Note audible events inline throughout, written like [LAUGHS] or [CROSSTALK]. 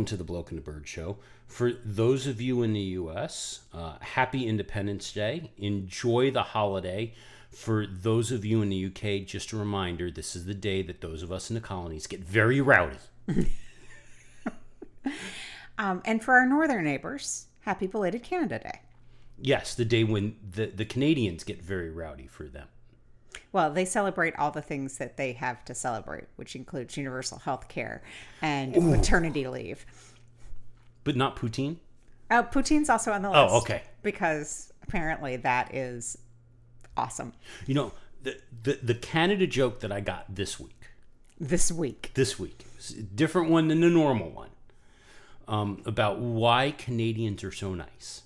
Hello, everyone, and welcome to the Bloke and the Bird Show. For those of you in the U.S., uh, happy Independence Day. Enjoy the holiday. For those of you in the U.K., just a reminder this is the day that those of us in the colonies get very rowdy. [LAUGHS] Um, and for our northern neighbors, happy belated Canada Day. Yes, the day when the, the Canadians get very rowdy for them. Well, they celebrate all the things that they have to celebrate, which includes universal health care and maternity leave. But not poutine? Oh, poutine's also on the list. Oh, okay. Because apparently that is awesome You know, the, the, the Canada joke that I got this week this week. this week. Different one than the normal one. Um, about why Canadians are so nice.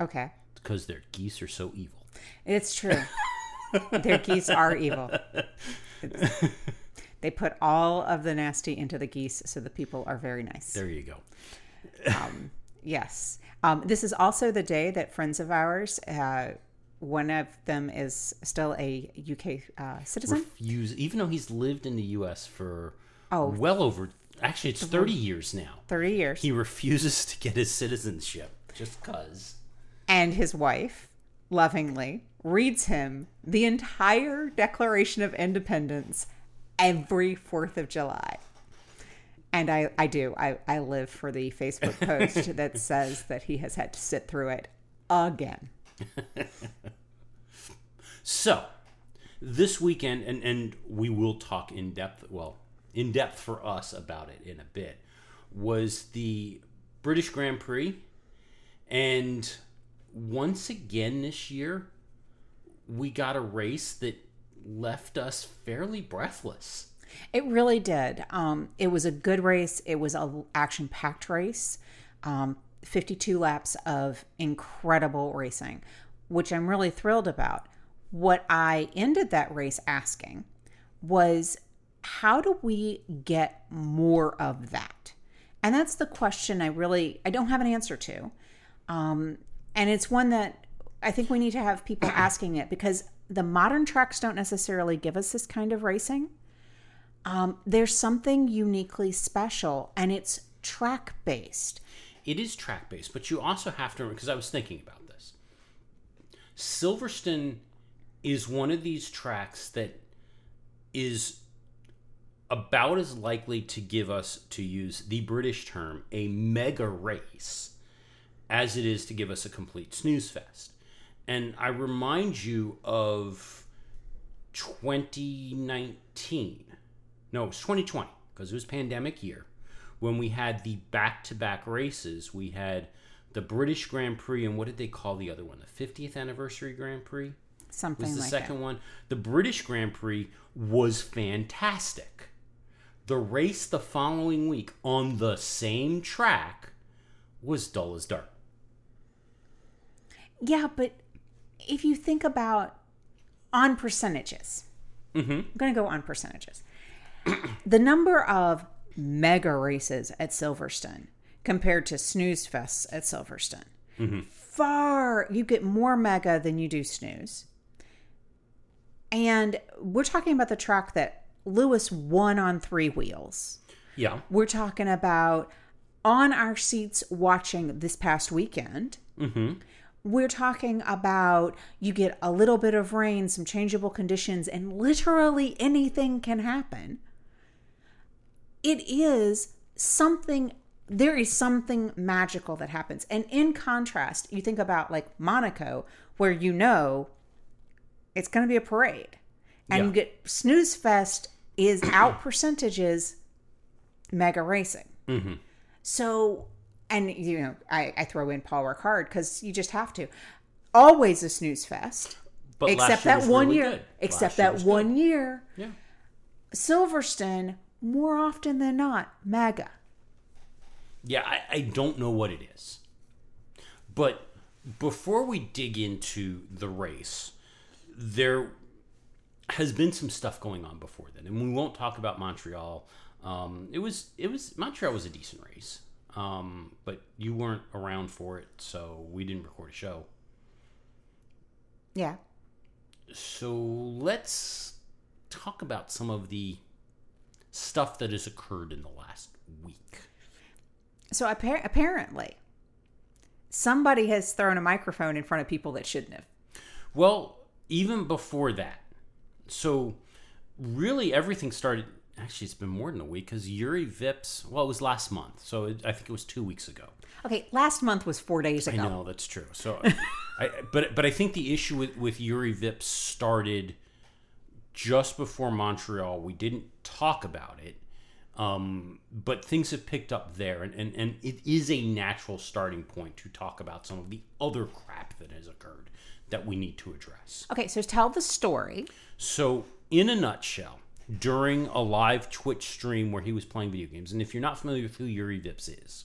Okay. Because their geese are so evil. It's true. [LAUGHS] Their geese [LAUGHS] are evil. It's- they put all of the nasty into the geese, so the people are very nice. There you go. Yes. Um, this is also the day that friends of ours, uh, one of them is still a UK uh, citizen. Refuse, even though he's lived in the U.S. for Oh. well over, actually, it's 30 years now. 30 years. He refuses to get his citizenship just because. and his wife lovingly reads him the entire Declaration of Independence every 4th of July. And I, I do. I, I live for the Facebook [LAUGHS] post that says that he has had to sit through it again. [LAUGHS] So, this weekend, and, and we will talk in depth, well, in depth for us about it in a bit, was the British Grand Prix. And once again this year, we got a race that left us fairly breathless. It really did. Um, it was a good race. It was an action packed race. Um, 52 laps of incredible racing, which I'm really thrilled about. What I ended that race asking was, how do we get more of that? And that's the question I really I don't have an answer to. Um, and it's one that I think we need to have people [CLEARS THROAT] asking it because the modern tracks don't necessarily give us this kind of racing um, there's something uniquely special and it's track based. It is track based, but you also have to because I was thinking about this. Silverstone is one of these tracks that is about as likely to give us, to use the British term, a mega race as it is to give us a complete snooze fest. And I remind you of 2019. No, it was 2020 because it was pandemic year when we had the back-to-back races. We had the British Grand Prix and what did they call the other one? The 50th anniversary Grand Prix Something was the like second that. one. The British Grand Prix was fantastic. The race the following week on the same track was dull as dark. Yeah, but if you think about on percentages, mm-hmm. I'm going to go on percentages. [CLEARS THROAT] the number of mega races at Silverstone compared to snooze fests at Silverstone, mm-hmm. far you get more mega than you do snooze. And we're talking about the track that Lewis won on three wheels. Yeah. We're talking about on our seats watching this past weekend. Mm-hmm. We're talking about you get a little bit of rain, some changeable conditions, and literally anything can happen. It is something, there is something magical that happens. And in contrast, you think about like Monaco, where you know it's going to be a parade. And you get Snooze Fest is out percentages mega racing. Mm-hmm. So, and you know, I, I throw in Paul Ricard because you just have to. Always a snooze fest, But except that one really year. good. Except Last that one year. Yeah. Silverstone more often than not mega. Yeah, I, I don't know what it is. But before we dig into the race, there has been some stuff going on before then, and we won't talk about Montreal. Um, it was it was Montreal was a decent race, um, but you weren't around for it, so we didn't record a show. Yeah. So let's talk about some of the stuff that has occurred in the last week. So appar- apparently, somebody has thrown a microphone in front of people that shouldn't have. Well, even before that, so really everything started. Actually, it's been more than a week because Juri Vips. Well, it was last month, so it, I think it was two weeks ago. Okay, last month was four days ago. I know that's true. So, I, but but I think the issue with with Juri Vips started just before Montreal. We didn't talk about it, um, but things have picked up there, and, and and it is a natural starting point to talk about some of the other crap that has occurred that we need to address. Okay, so tell the story. So, in a nutshell, during a live Twitch stream where he was playing video games, and if you're not familiar with who Juri Vips is,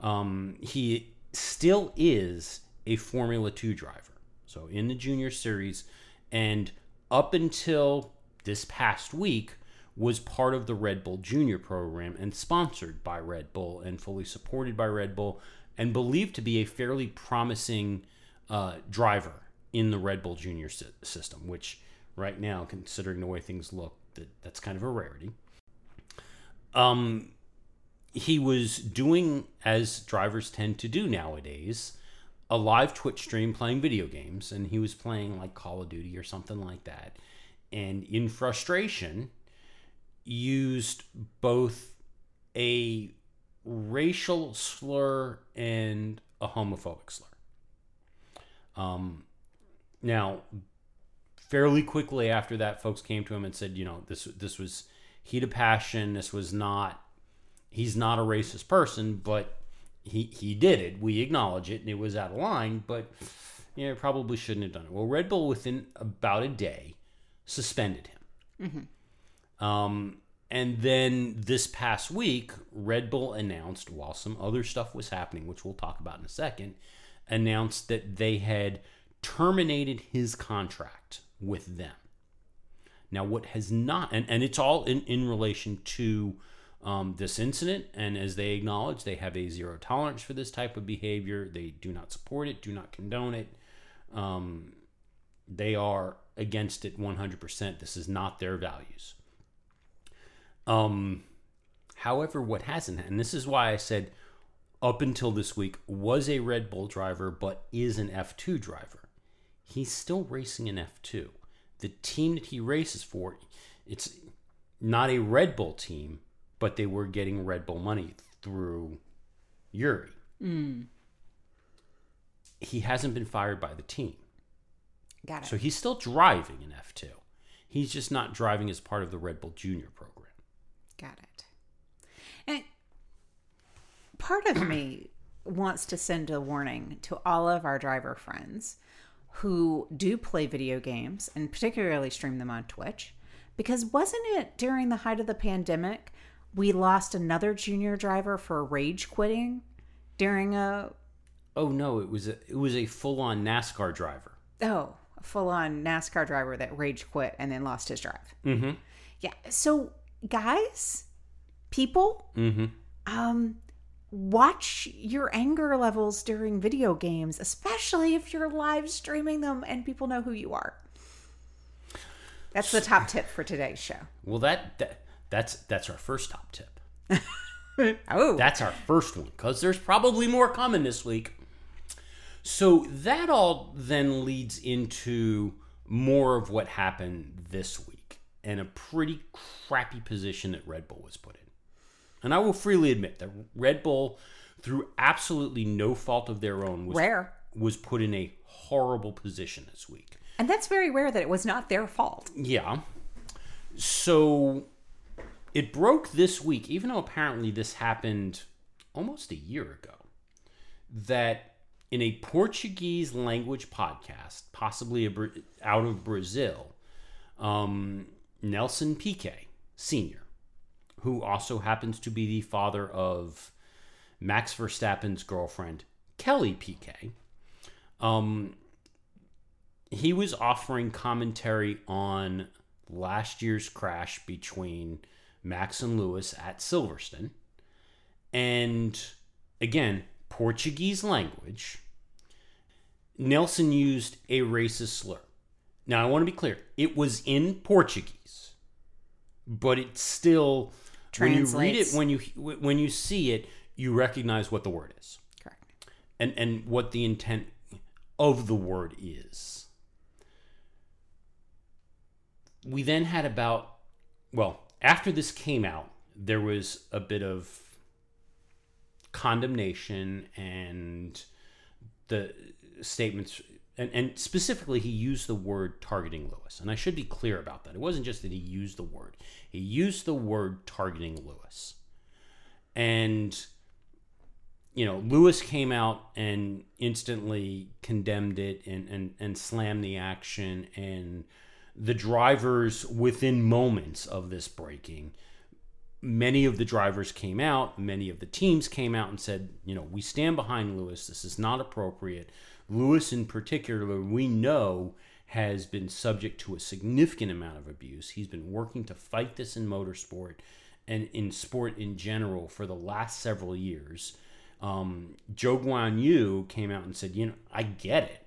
um, he still is a Formula 2 driver. So, in the junior series, and up until this past week, was part of the Red Bull Junior program and sponsored by Red Bull and fully supported by Red Bull and believed to be a fairly promising uh, driver in the Red Bull Junior sy- system, which right now, considering the way things look, that, that's kind of a rarity. Um, he was doing, as drivers tend to do nowadays, a live Twitch stream playing video games, and he was playing like Call of Duty or something like that. And in frustration, used both a racial slur and a homophobic slur. Um, now, fairly quickly after that, folks came to him and said, you know, this this was heat of passion. This was not. He's not a racist person, but he he did it. We acknowledge it, and it was out of line. But you know, probably shouldn't have done it. Well, Red Bull within about a day suspended him. Um, and then this past week, Red Bull announced, while some other stuff was happening, which we'll talk about in a second, announced that they had terminated his contract with them. Now, what has not, and, and it's all in, in relation to um, this incident, and as they acknowledge, they have a zero tolerance for this type of behavior. They do not support it, do not condone it. Um, they are against it 100%. This is not their values. Um, however, what hasn't, and this is why I said up until this week was a Red Bull driver, but is an F2 driver. He's still racing in F2. The team that he races for, it's not a Red Bull team, but they were getting Red Bull money through Juri. Hmm. He hasn't been fired by the team. Got it. So he's still driving in F2. He's just not driving as part of the Red Bull Junior program. Got it. And part of me wants to send a warning to all of our driver friends who do play video games and particularly stream them on Twitch. Because wasn't it during the height of the pandemic we lost another junior driver for rage quitting during a Oh no, it was a, it was a full on NASCAR driver. oh a full on NASCAR driver that rage quit and then lost his drive. Mm-hmm. Yeah. So guys, people, Mm-hmm. um watch your anger levels during video games especially if you're live streaming them and people know who you are that's the top tip for today's show Well, that, that that's that's our first top tip. [LAUGHS] oh That's our first one because there's probably more coming this week. So that all then leads into more of what happened this week and a pretty crappy position that Red Bull was put in. And I will freely admit that Red Bull, through absolutely no fault of their own, was, rare was put in a horrible position this week. and that's very rare that it was not their fault Yeah. So it broke this week, even though apparently this happened almost a year ago, that in a Portuguese language podcast, possibly a, out of Brazil, um, Nelson Piquet Sr., who also happens to be the father of Max Verstappen's girlfriend, Kelly Piquet, um, he was offering commentary on last year's crash between Max and Lewis at Silverstone. And again, Portuguese language. Nelson used a racist slur. Now, I want to be clear it was in Portuguese. but it's still when you read it when you when you see it you recognize what the word is Correct. and and what the intent of the word is. We then had about well, after this came out, there was a bit of condemnation and the statements and, and specifically he used the word targeting Lewis. And I should be clear about that. It wasn't just that he used the word. He used the word targeting Lewis. And you know, Lewis came out and instantly condemned it and, and, and slammed the action. And the drivers, within moments of this breaking, many of the drivers came out, many of the teams came out and said, you know, we stand behind Lewis. This is not appropriate. Lewis, in particular, we know has been subject to a significant amount of abuse. He's been working to fight this in motorsport and in sport in general for the last several years. Um, Zhou Guanyu came out and said, you know, I get it.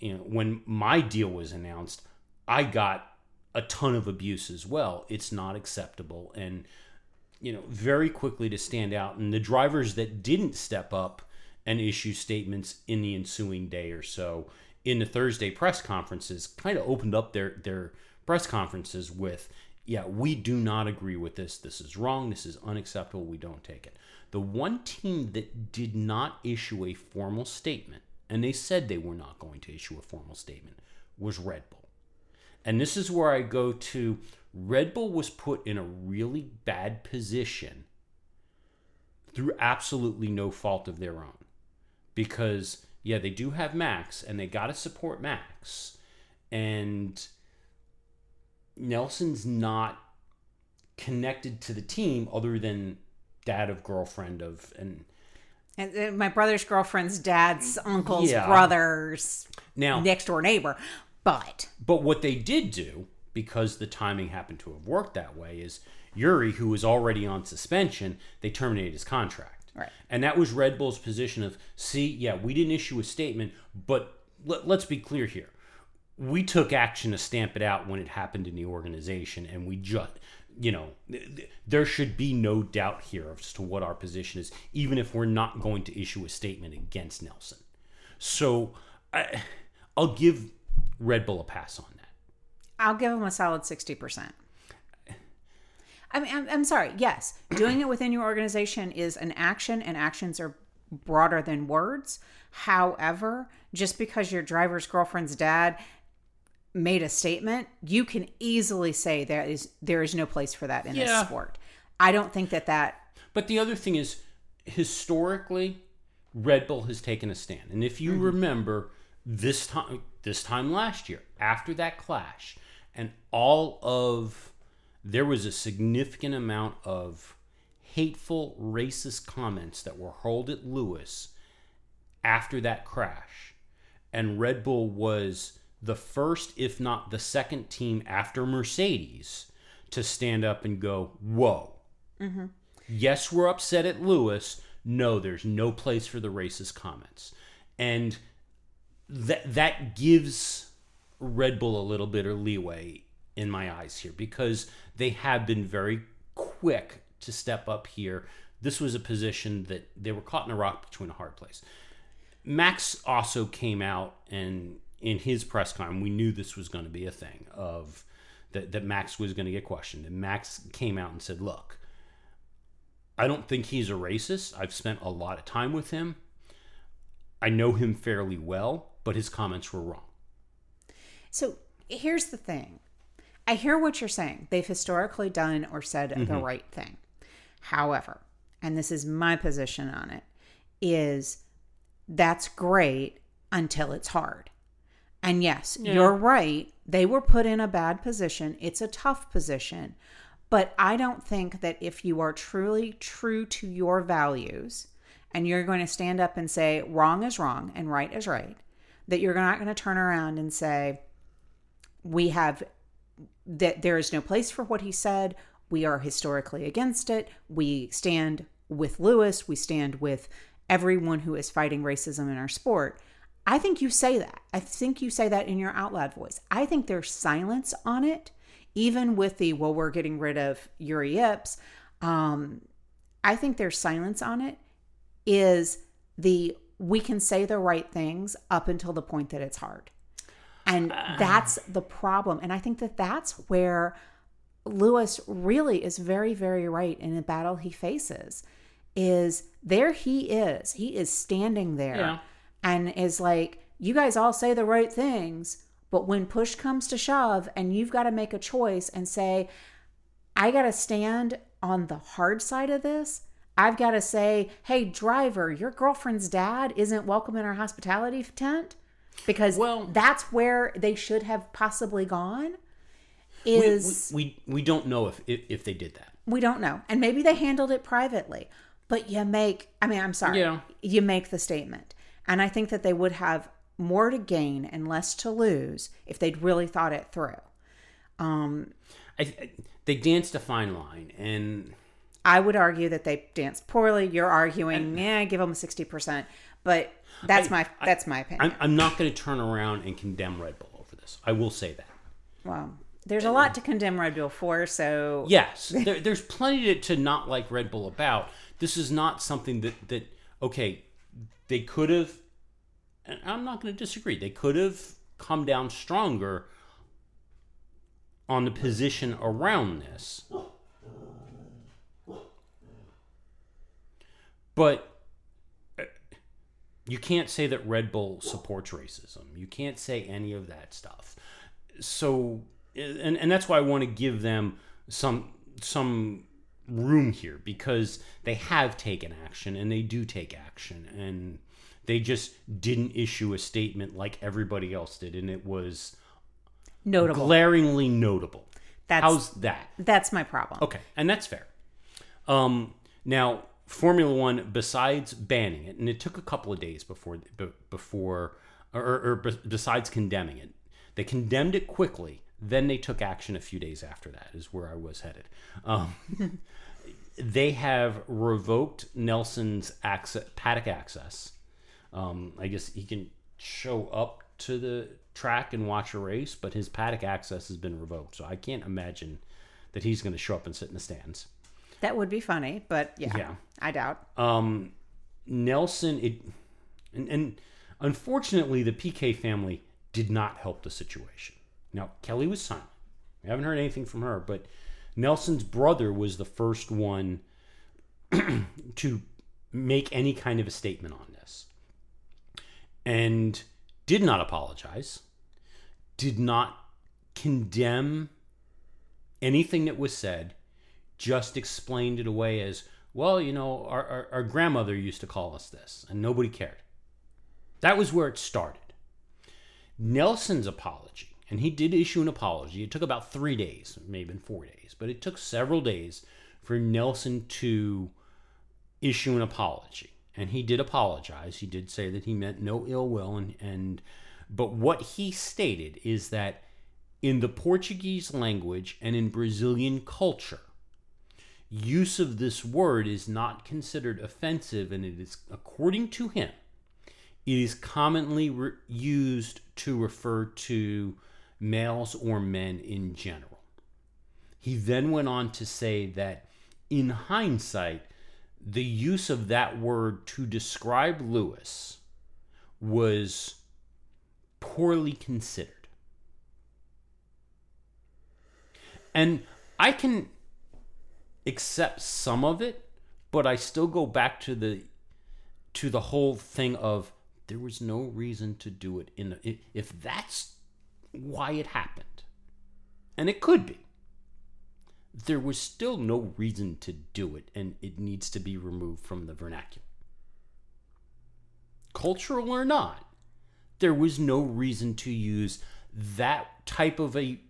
You know, when my deal was announced, I got a ton of abuse as well. It's not acceptable. And, you know, very quickly to stand out. And the drivers that didn't step up and issue statements in the ensuing day or so in the Thursday press conferences kind of opened up their, their press conferences with, yeah, we do not agree with this. This is wrong. This is unacceptable. We don't take it. The one team that did not issue a formal statement, and they said they were not going to issue a formal statement, was Red Bull. And this is where I go to Red Bull was put in a really bad position through absolutely no fault of their own. Because, yeah, they do have Max, and they got to support Max. And Nelson's not connected to the team other than dad of girlfriend of and And my brother's girlfriend's dad's uncle's Yeah. brother's now next door neighbor. But But what they did do, because the timing happened to have worked that way, is Juri, who was already on suspension, they terminated his contract. Right. And that was Red Bull's position of, see, yeah, we didn't issue a statement, but let, let's be clear here. We took action to stamp it out when it happened in the organization, and we just, you know, th- th- there should be no doubt here as to what our position is, even if we're not going to issue a statement against Nelson. So I, I'll give Red Bull a pass on that. I'll give him a solid 60%. I mean, I'm, I'm sorry. Yes, doing it within your organization is an action, and actions are broader than words. However, just because your driver's girlfriend's dad made a statement, you can easily say there is there is no place for that in Yeah. this sport. I don't think that that But the other thing is, historically, Red Bull has taken a stand, and if you mm-hmm. remember this time, this time last year, after that clash, and all of there was a significant amount of hateful, racist comments that were hurled at Lewis after that crash, and Red Bull was the first, if not the second team after Mercedes to stand up and go, "Whoa." Mm-hmm. yes, we're upset at Lewis. No, there's no place for the racist comments. And that that gives Red Bull a little bit of leeway in my eyes here because they have been very quick to step up here. This was a position that they were caught in a rock between a hard place. Max also came out and in his press con, we knew this was going to be a thing of that, that Max was going to get questioned. And Max came out and said, look, I don't think he's a racist. I've spent a lot of time with him. I know him fairly well, but his comments were wrong. So here's the thing. I hear what you're saying. They've historically done or said the mm-hmm. right thing. However, and this is my position on it, is that's great until it's hard. And yes, you're right. They were put in a bad position. It's a tough position. But I don't think that if you are truly true to your values and you're going to stand up and say wrong is wrong and right is right, that you're not going to turn around and say, we have that there is no place for what he said. We are historically against it. We stand with Lewis. We stand with everyone who is fighting racism in our sport. I think you say that. I think you say that in your out loud voice. I think there's silence on it even with the well, we're getting rid of Juri Vips, um, I think there's silence on it is the we can say the right things up until the point that it's hard. And that's the problem. And I think that that's where Lewis really is very, very right in the battle he faces. Is there he is. He is standing there Yeah. and is like, you guys all say the right things, but when push comes to shove and you've got to make a choice and say, I got to stand on the hard side of this. I've got to say, hey, driver, your girlfriend's dad isn't welcome in our hospitality tent because Well- that's where they should have possibly gone. Is we, we, we don't know if, if, if they did that. we don't know. And maybe they handled it privately. But you make, I mean, I'm sorry. Yeah. You make the statement. And I think that they would have more to gain and less to lose if they'd really thought it through. Um, I, I- they danced a fine line, and I would argue that they danced poorly. You're arguing, yeah, give them 60%. But that's I- my that's my opinion. I'm, I'm not going to turn around and condemn Red Bull over this. I will say that. well, there's a lot to condemn Red Bull for, so Yes, [LAUGHS] there, there's plenty to, to not like Red Bull about. This is not something that that okay, they could have. And I'm not going to disagree. They could have come down stronger on the position around this. But you can't say that Red Bull supports racism. You can't say any of that stuff. So, and, and that's why I want to give them some some room here because they have taken action and they do take action and they just didn't issue a statement like everybody else did and it was notable. glaringly notable. That's How's that? that's my problem. Okay, and that's fair. Um, now, Formula One, besides banning it, and it took a couple of days before, before, or, or be- besides condemning it, they condemned it quickly. Then they took action a few days after that. Is where I was headed. Um, [LAUGHS] they have revoked Nelson's access, paddock access. Um, I guess he can show up to the track and watch a race, but his paddock access has been revoked. So I can't imagine that he's going to show up and sit in the stands. That would be funny, but yeah, Yeah. I doubt. Um, Nelson, it, and, and unfortunately, the Piquet family did not help the situation. Now, Kelly was silent. We haven't heard anything from her, but Nelson's brother was the first one [CLEARS THROAT] to make any kind of a statement on this and did not apologize, did not condemn anything that was said, just explained it away as, well, you know, our, our, our grandmother used to call us this, and nobody cared. That was where it started. Nelson's apology, and he did issue an apology. It took about three days, maybe four days, but it took several days for Nelson to issue an apology. And he did apologize. He did say that he meant no ill will and, and but what he stated is that in the Portuguese language and in Brazilian culture, use of this word is not considered offensive and it is according to him it is commonly re- used to refer to males or men in general. He then went on to say that in hindsight, the use of that word to describe Lewis was poorly considered. And I can accept some of it, but I still go back to the to the whole thing of there was no reason to do it in if that's why it happened and it could be there was still no reason to do it and it needs to be removed from the vernacular. Cultural or not there was no reason to use that type of a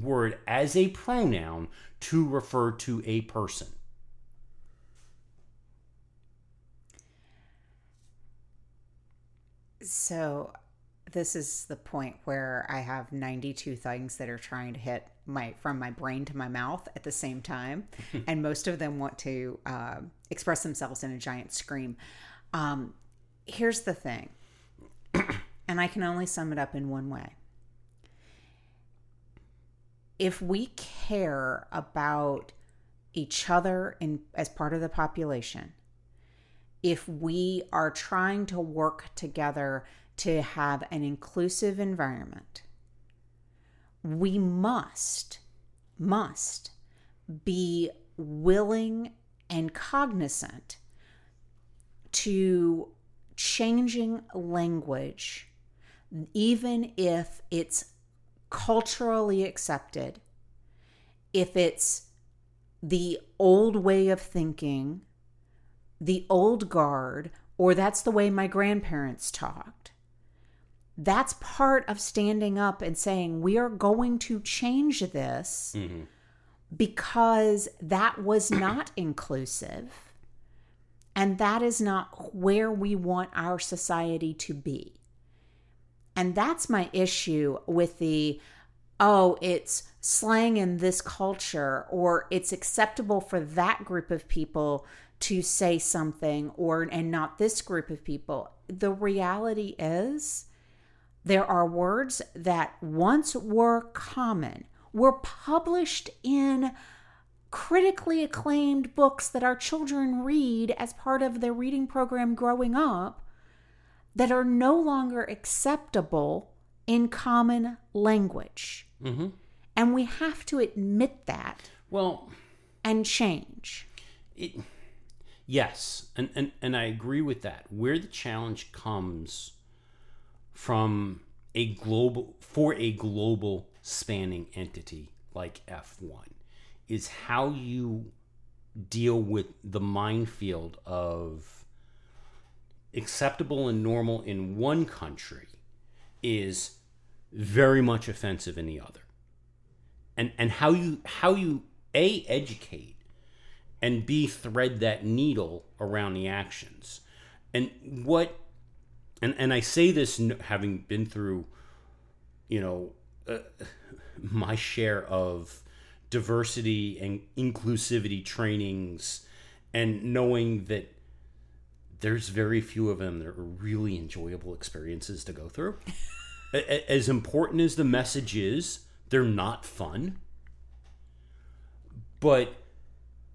word as a pronoun to refer to a person So this is the point where I have 92 things that are trying to hit my from my brain to my mouth at the same time, [LAUGHS] and most of them want to uh, express themselves in a giant scream. Um, here's the thing, [COUGHS] and I can only sum it up in one way. If we care about each other in, as part of the population, if we are trying to work together to have an inclusive environment, we must, must be willing and cognizant to changing language, even if it's culturally accepted, if it's the old way of thinking, the old guard, or that's the way my grandparents talked. That's part of standing up and saying, we are going to change this Mm-hmm. because that was [COUGHS] not inclusive. And that is not where we want our society to be. And that's my issue with the, oh, it's slang in this culture, or it's acceptable for that group of people to say something, or and not this group of people. The reality is there are words that once were common, were published in critically acclaimed books that our children read as part of their reading program growing up that are no longer acceptable in common language. Mm-hmm. And we have to admit that Well, and change. it, yes, and, and and I agree with that. Where the challenge comes from a global for a global spanning entity like F1 is how you deal with the minefield of acceptable and normal in one country is very much offensive in the other. And and how you how you a educate and b thread that needle around the actions. And what and and I say this having been through you know uh, my share of diversity and inclusivity trainings and knowing that there's very few of them that are really enjoyable experiences to go through. [LAUGHS] As important as the message is, they're not fun. But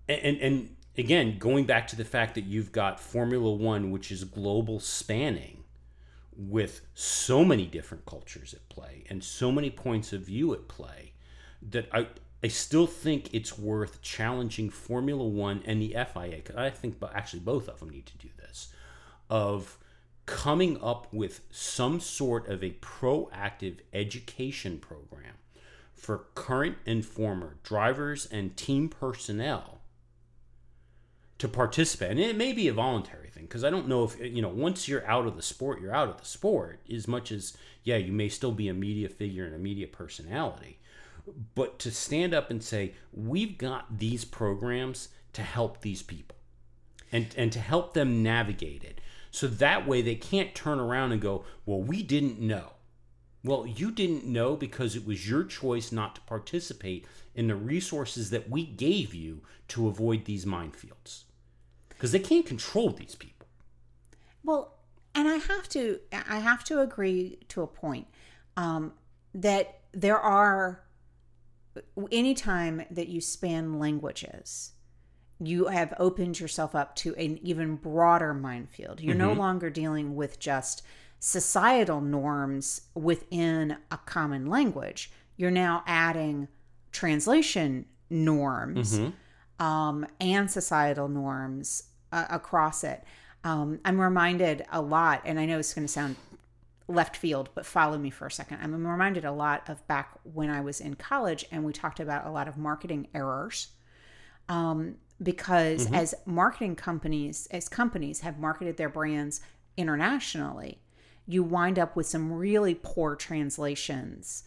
and and again, going back to the fact that you've got Formula 1 which is global spanning with so many different cultures at play and so many points of view at play that I I still think it's worth challenging Formula One and the FIA. 'cause I think, but actually, both of them need to do this. Of coming up with some sort of a proactive education program for current and former drivers and team personnel to participate. And it may be a voluntary thing because I don't know if, you know, once you're out of the sport, you're out of the sport, as much as, yeah, you may still be a media figure and a media personality. But to stand up and say, we've got these programs to help these people and, and to help them navigate it. So that way they can't turn around and go, well, we didn't know. Well, you didn't know because it was your choice not to participate in the resources that we gave you to avoid these minefields. Because they can't control these people. Well, and I have to I have to agree to a point um, that there are anytime that you span languages, you have opened yourself up to an even broader minefield. You're no longer dealing with just societal norms within a common language. You're now adding translation norms um, and societal norms uh, across it. Um, I'm reminded a lot, and I know it's going to sound left field, but follow me for a second. I'm reminded a lot of back when I was in college, and we talked about a lot of marketing errors. Um, because mm-hmm. as marketing companies, as companies have marketed their brands internationally, you wind up with some really poor translations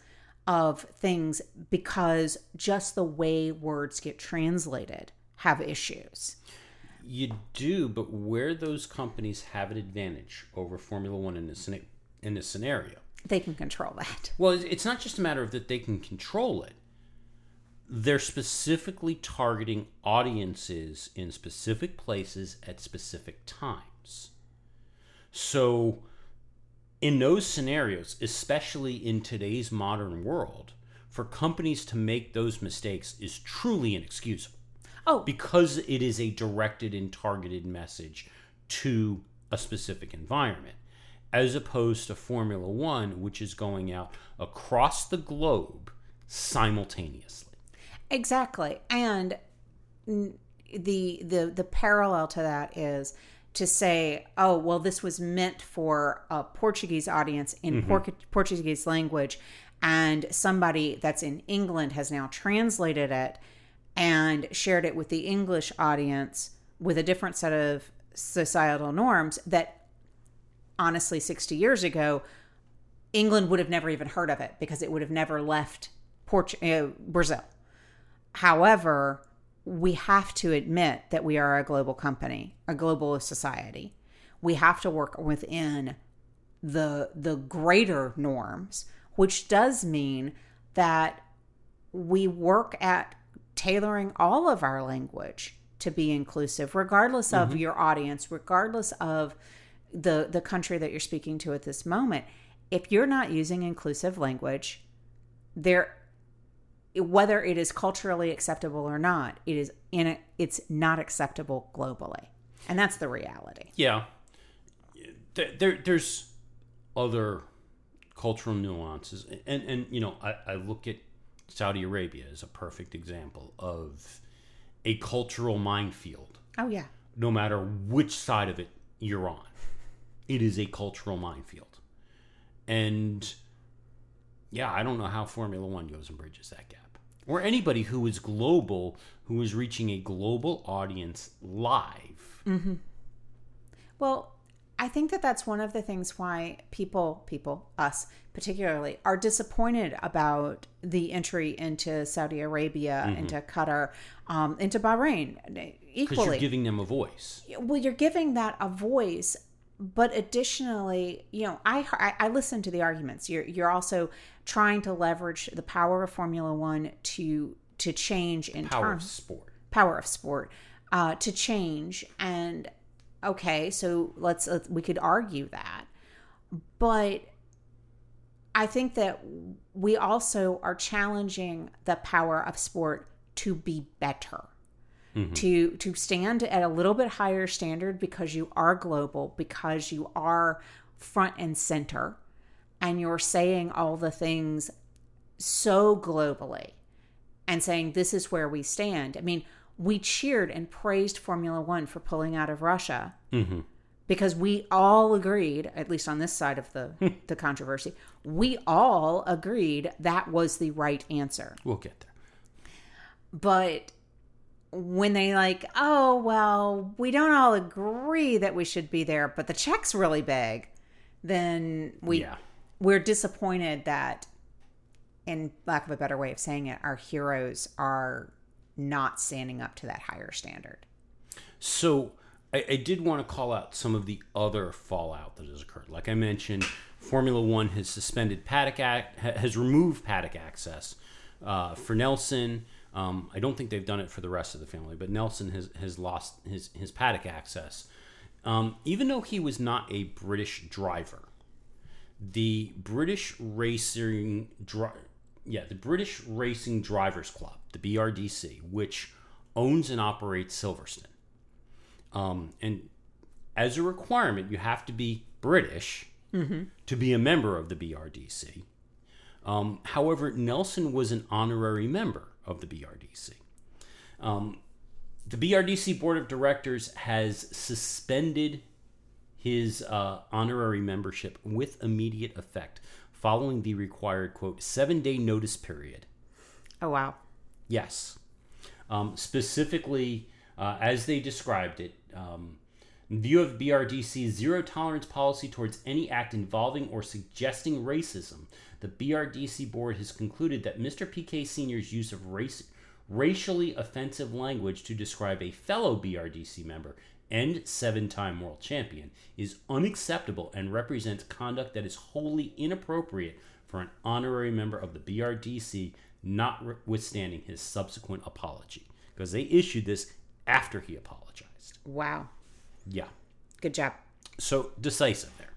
of things because just the way words get translated have issues. You do, but where those companies have an advantage over Formula One in this, in this scenario, They can control that. Well, it's not just a matter of that they can control it. They're specifically targeting audiences in specific places at specific times. So, in those scenarios, especially in today's modern world, for companies to make those mistakes is truly inexcusable Oh, because it is a directed and targeted message to a specific environment, as opposed to Formula One, which is going out across the globe simultaneously. Exactly. And the the the parallel to that is to say, oh, well, this was meant for a Portuguese audience in Por- Portuguese language, and somebody that's in England has now translated it and shared it with the English audience with a different set of societal norms that honestly 60 years ago England would have never even heard of it because it would have never left Port- uh, Brazil. However, we have to admit that we are a global company, a global society. We have to work within the the greater norms, which does mean that we work at tailoring all of our language to be inclusive, regardless of mm-hmm. your audience, regardless of the the country that you're speaking to at this moment. If you're not using inclusive language, there whether it is culturally acceptable or not, it is in a, it's not acceptable globally. And that's the reality. Yeah, there, there there's other cultural nuances, and and you know I, I look at Saudi Arabia as a perfect example of a cultural minefield. Oh yeah. No matter which side of it you're on, it is a cultural minefield, and yeah, I don't know how Formula One goes and bridges that gap, or anybody who is global, who is reaching a global audience live. Well, I think that that's one of the things why people, people, us particularly, are disappointed about the entry into Saudi Arabia, into Qatar, um, into Bahrain. Because Equally, you're giving them a voice. well you're giving that a voice but additionally you know i i, I listen to the arguments. You're you're also trying to leverage the power of formula one to to change in Power of sport. power of sport uh, to change. And okay so let's uh, we could argue that. But i think that we also are challenging the power of sport to be better Mm-hmm. to to stand at a little bit higher standard because you are global because you are front and center and you're saying all the things so globally and saying this is where we stand. I mean, we cheered and praised Formula One for pulling out of Russia mm-hmm. because we all agreed, at least on this side of the hmm. the controversy, we all agreed that was the right answer. We'll get there. But when they like, oh well, we don't all agree that we should be there, but the check's really big, then we Yeah. we're disappointed that in lack of a better way of saying it, our heroes are not standing up to that higher standard. So I, I did want to call out some of the other fallout that has occurred. Like I mentioned, Formula One has suspended paddock act, has removed paddock access uh, for Nelson. Um, I don't think they've done it for the rest of the family, but Nelson has, has lost his, his paddock access. Um, even though he was not a British driver, the British Racing Dri- yeah, the British Racing Drivers Club, the BRDC, which owns and operates Silverstone. Um, and as a requirement, you have to be British to be a member of the BRDC. Um, however, Nelson was an honorary member of the BRDC. Um, the BRDC board of directors has suspended his uh, honorary membership with immediate effect following the required, quote, seven day notice period. Oh wow. Yes. Um, specifically, uh, as they described it, um, in view of BRDC's zero tolerance policy towards any act involving or suggesting racism, the BRDC board has concluded that Mr. Piquet Sr.'s use of race, racially offensive language to describe a fellow BRDC member and seven time world champion is unacceptable and represents conduct that is wholly inappropriate for an honorary member of the BRDC, notwithstanding his subsequent apology. Because they issued this after he apologized. Wow. Yeah. Good job. So decisive there.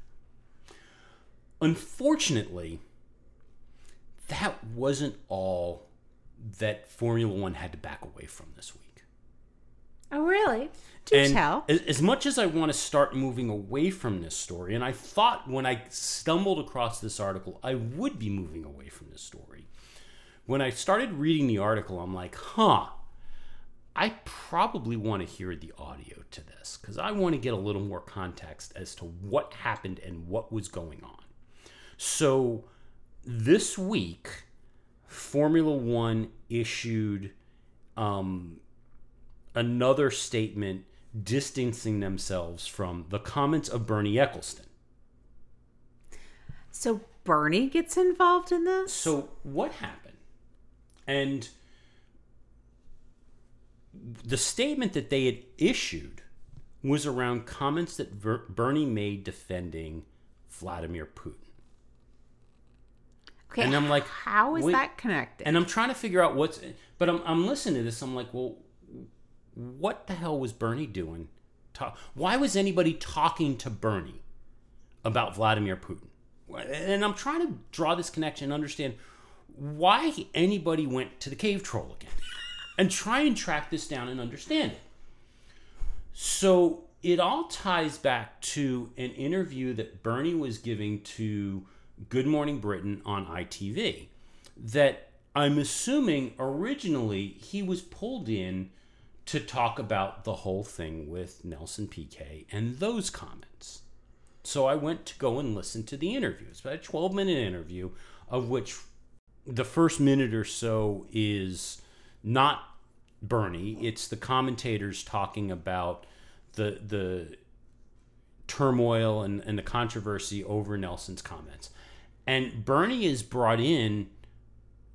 Unfortunately, that wasn't all that Formula One had to back away from this week. Oh, really? Do and tell. As, as much as I want to start moving away from this story, and I thought when I stumbled across this article, I would be moving away from this story. When I started reading the article, I'm like, huh, I probably want to hear the audio to this because I want to get a little more context as to what happened and what was going on. So this week, Formula One issued um, another statement distancing themselves from the comments of Bernie Ecclestone. So Bernie gets involved in this? So what happened? And the statement that they had issued was around comments that Ver- Bernie made defending Vladimir Putin. Okay, and I'm like, how is wait- that connected? And I'm trying to figure out what's. But I'm, I'm listening to this. I'm like, well, what the hell was Bernie doing? Ta- Why was anybody talking to Bernie about Vladimir Putin? And I'm trying to draw this connection and understand why anybody went to the cave troll again and try and track this down and understand it. So it all ties back to an interview that Bernie was giving to Good Morning Britain on ITV that I'm assuming originally he was pulled in to talk about the whole thing with Nelson Piquet and those comments. So I went to go and listen to the interview. It's about a 12 minute interview, of which the first minute or so is not Bernie, it's the commentators talking about the the turmoil and, and the controversy over Nelson's comments. And Bernie is brought in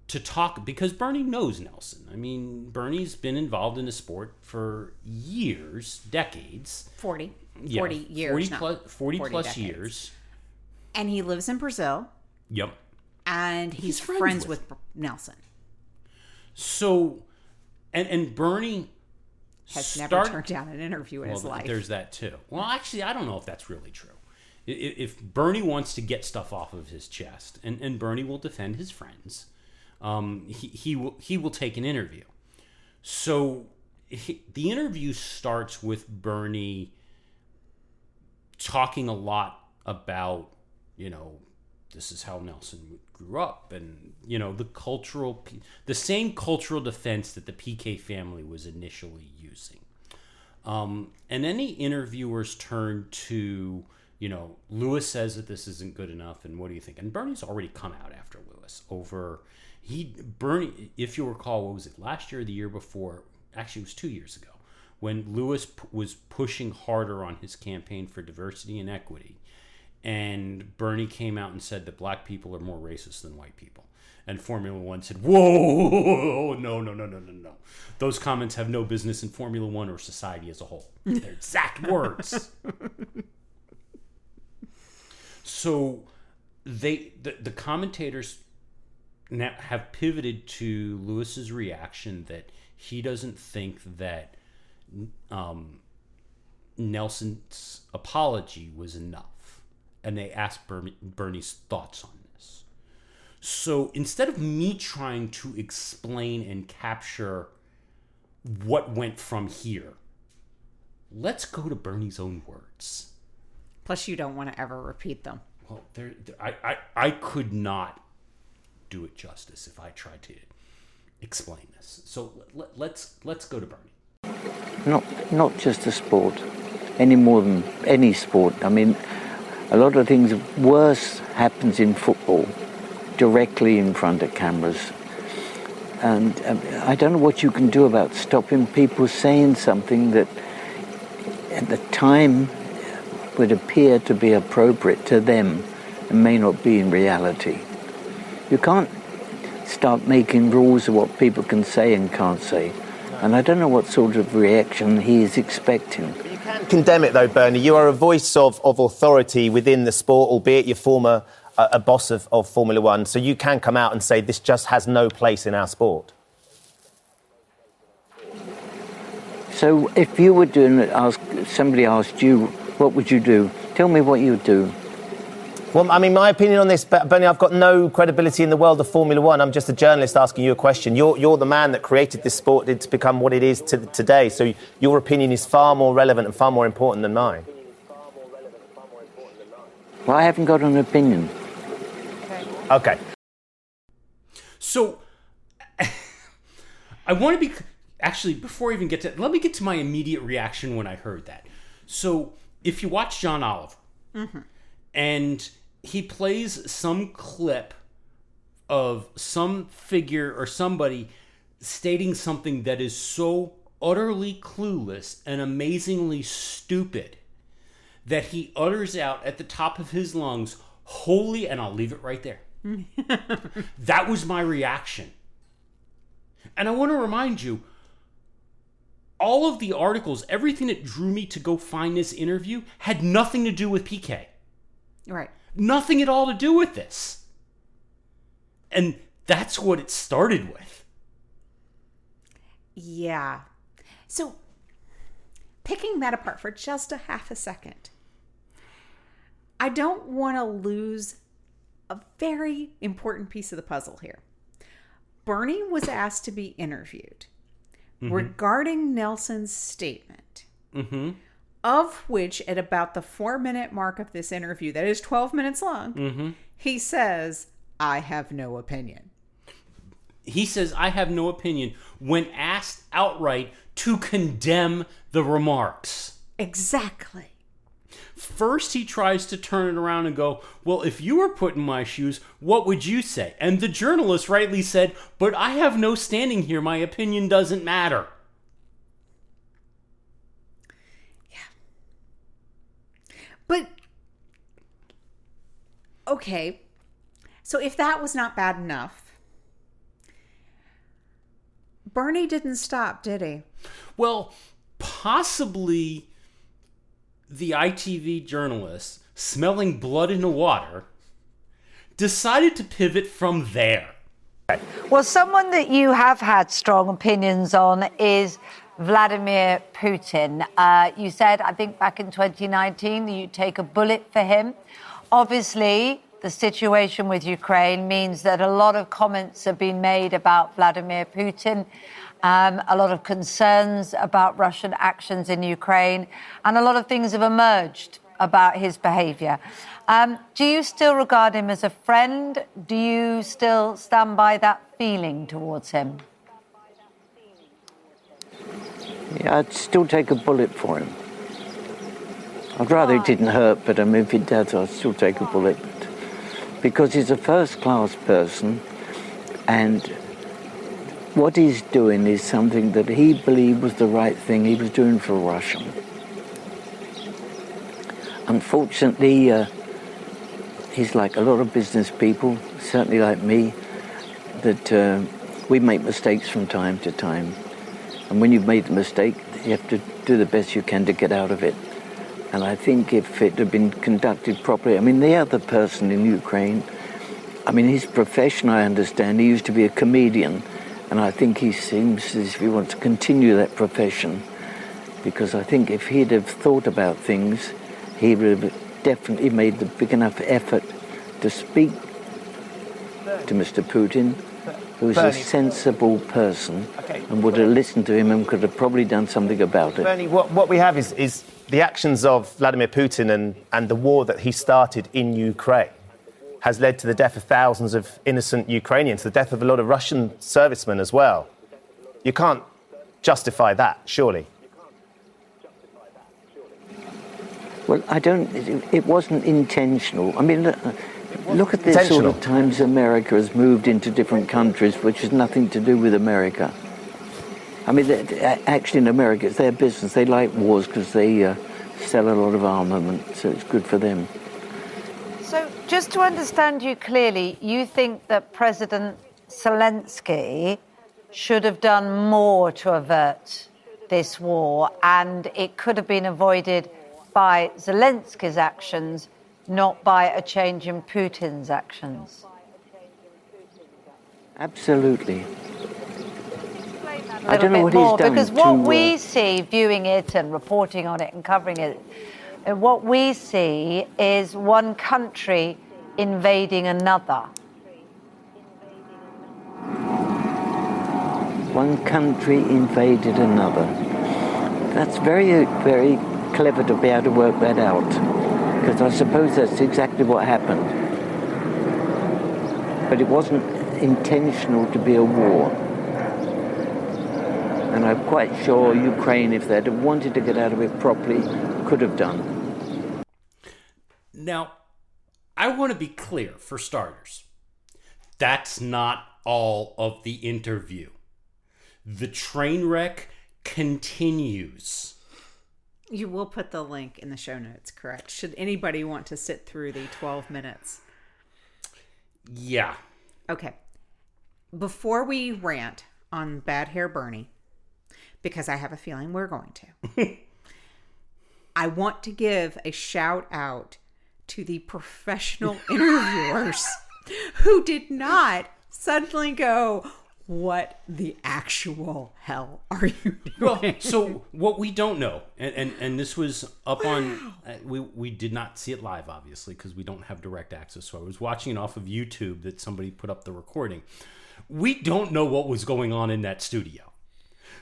to talk because Bernie knows Nelson. I mean, Bernie's been involved in the sport for years, decades. 40. Yeah, 40 years. 40 not plus, 40 plus years. And he lives in Brazil Yep. and he's, He's friends friends, with with, Nelson. So, and and Bernie Has never turned down an interview in his life. There's that too. Well, actually, I don't know if that's really true. If Bernie wants to get stuff off of his chest, and, and Bernie will defend his friends, um, he, he will he will take an interview. So he, the interview starts with Bernie talking a lot about you know this is how Nelson grew up and you know the cultural the same cultural defense that the Piquet family was initially using. Um, and any interviewers turn to, you know, Lewis says that this isn't good enough, and what do you think? And Bernie's already come out after Lewis over he Bernie. If you recall, what was it last year the year before? Actually, it was two years ago when Lewis p- was pushing harder on his campaign for diversity and equity, and Bernie came out and said that black people are more racist than white people. And Formula One said, "Whoa, [LAUGHS] no, no, no, no, no, no! Those comments have no business in Formula One or society as a whole." Their exact [LAUGHS] words. so, they the, the commentators now have pivoted to Lewis's reaction that he doesn't think that um, Nelson's apology was enough, and they asked Bernie, Bernie's thoughts on this. So instead of me trying to explain and capture what went from here, let's go to Bernie's own words. Plus, you don't want to ever repeat them. Well, there, there- I, I, I could not do it justice if I tried to explain this. So let, let's let's go to Bernie. not not just a sport, any more than any sport. I mean, a lot of things worse happens in football, directly in front of cameras. And um, I don't know what you can do about stopping people saying something that, at the time, would appear to be appropriate to them and may not be in reality. You can't start making rules of what people can say and can't say. And I don't know what sort of reaction he is expecting. Can condemn it though, Bernie. You are a voice of, of authority within the sport, albeit you're former uh, a boss of, of Formula One. So you can come out and say this just has no place in our sport. So if you were doing it, ask somebody asked you, what would you do? Tell me what you would do. Well, I mean, my opinion on this, Bernie, I've got no credibility in the world of Formula One. I'm just a journalist asking you a question. You're, you're the man that created this sport to become what it is to, today. So your opinion is far more relevant and far more important than mine. Well, I haven't got an opinion. Okay. So [LAUGHS] I want to be actually before I even get to let me get to my immediate reaction when I heard that. So if you watch John Oliver mm-hmm. and he plays some clip of some figure or somebody stating something that is so utterly clueless and amazingly stupid that he utters out at the top of his lungs, holy, and I'll leave it right there. [LAUGHS] that was my reaction. And I want to remind you all of the articles, everything that drew me to go find this interview had nothing to do with Piquet. Right. Nothing at all to do with this. And that's what it started with. Yeah. So, picking that apart for just a half a second, I don't want to lose a very important piece of the puzzle here. Bernie was asked to be interviewed mm-hmm. regarding Nelson's statement, mm-hmm. Of which, at about the four minute mark of this interview, that is 12 minutes long, mm-hmm. he says, I have no opinion. He says, I have no opinion when asked outright to condemn the remarks. Exactly. First, he tries to turn it around and go, Well, if you were put in my shoes, what would you say? And the journalist rightly said, But I have no standing here. My opinion doesn't matter. But okay. So if that was not bad enough, Bernie didn't stop, did he? Well, possibly the ITV journalist, smelling blood in the water, decided to pivot from there. Well, someone that you have had strong opinions on is Vladimir Putin. Uh, you said, I think back in 2019, that you'd take a bullet for him. Obviously, the situation with Ukraine means that a lot of comments have been made about Vladimir Putin, um, a lot of concerns about Russian actions in Ukraine, and a lot of things have emerged about his behavior. Um, do you still regard him as a friend? Do you still stand by that feeling towards him? Yeah, I'd still take a bullet for him. I'd rather it didn't hurt, but I mean, if it does, I'd still take a bullet. Because he's a first class person, and what he's doing is something that he believed was the right thing he was doing for Russia. Unfortunately, uh, he's like a lot of business people, certainly like me, that uh, we make mistakes from time to time. And when you've made the mistake, you have to do the best you can to get out of it. And I think if it had been conducted properly, I mean, the other person in Ukraine, I mean, his profession, I understand, he used to be a comedian. And I think he seems as if he wants to continue that profession. Because I think if he'd have thought about things, he would have definitely made the big enough effort to speak to Mr. Putin, who's a Bernie. sensible person, Okay. and would have listened to him and could have probably done something about it. Bernie, what, what we have is, is the actions of Vladimir Putin and, and the war that he started in Ukraine has led to the death of thousands of innocent Ukrainians, the death of a lot of Russian servicemen as well. You can't justify that, surely. Well, I don't. It, it wasn't intentional. I mean, look, look at the sort intentional. of times America has moved into different countries, which has nothing to do with America. I mean, they- they- actually, in America, it's their business. They like wars because they uh, sell a lot of armament, so it's good for them. So, just to understand you clearly, you think that President Zelensky should have done more to avert this war, and it could have been avoided by Zelensky's actions, not by a change in Putin's actions. Absolutely. A I don't know bit what more, he's done because what to, uh, we see viewing it and reporting on it and covering it And what we see is one country invading another. One country invaded another. That's very, very clever to be able to work that out. Because I suppose that's exactly what happened. But it wasn't intentional to be a war. And I'm quite sure Ukraine, if they'd have wanted to get out of it properly, could have done. Now, I want to be clear for starters. That's not all of the interview. The train wreck continues. You will put the link in the show notes, correct? Should anybody want to sit through the 12 minutes? Yeah. Okay. Before we rant on Bad Hair Bernie, because I have a feeling we're going to, [LAUGHS] I want to give a shout out to the professional [LAUGHS] interviewers who did not suddenly go, What the actual hell are you doing? Well, so what we don't know, and and, and this was up on, uh, we we did not see it live, obviously, because we don't have direct access. So I was watching it off of YouTube that somebody put up the recording. We don't know what was going on in that studio.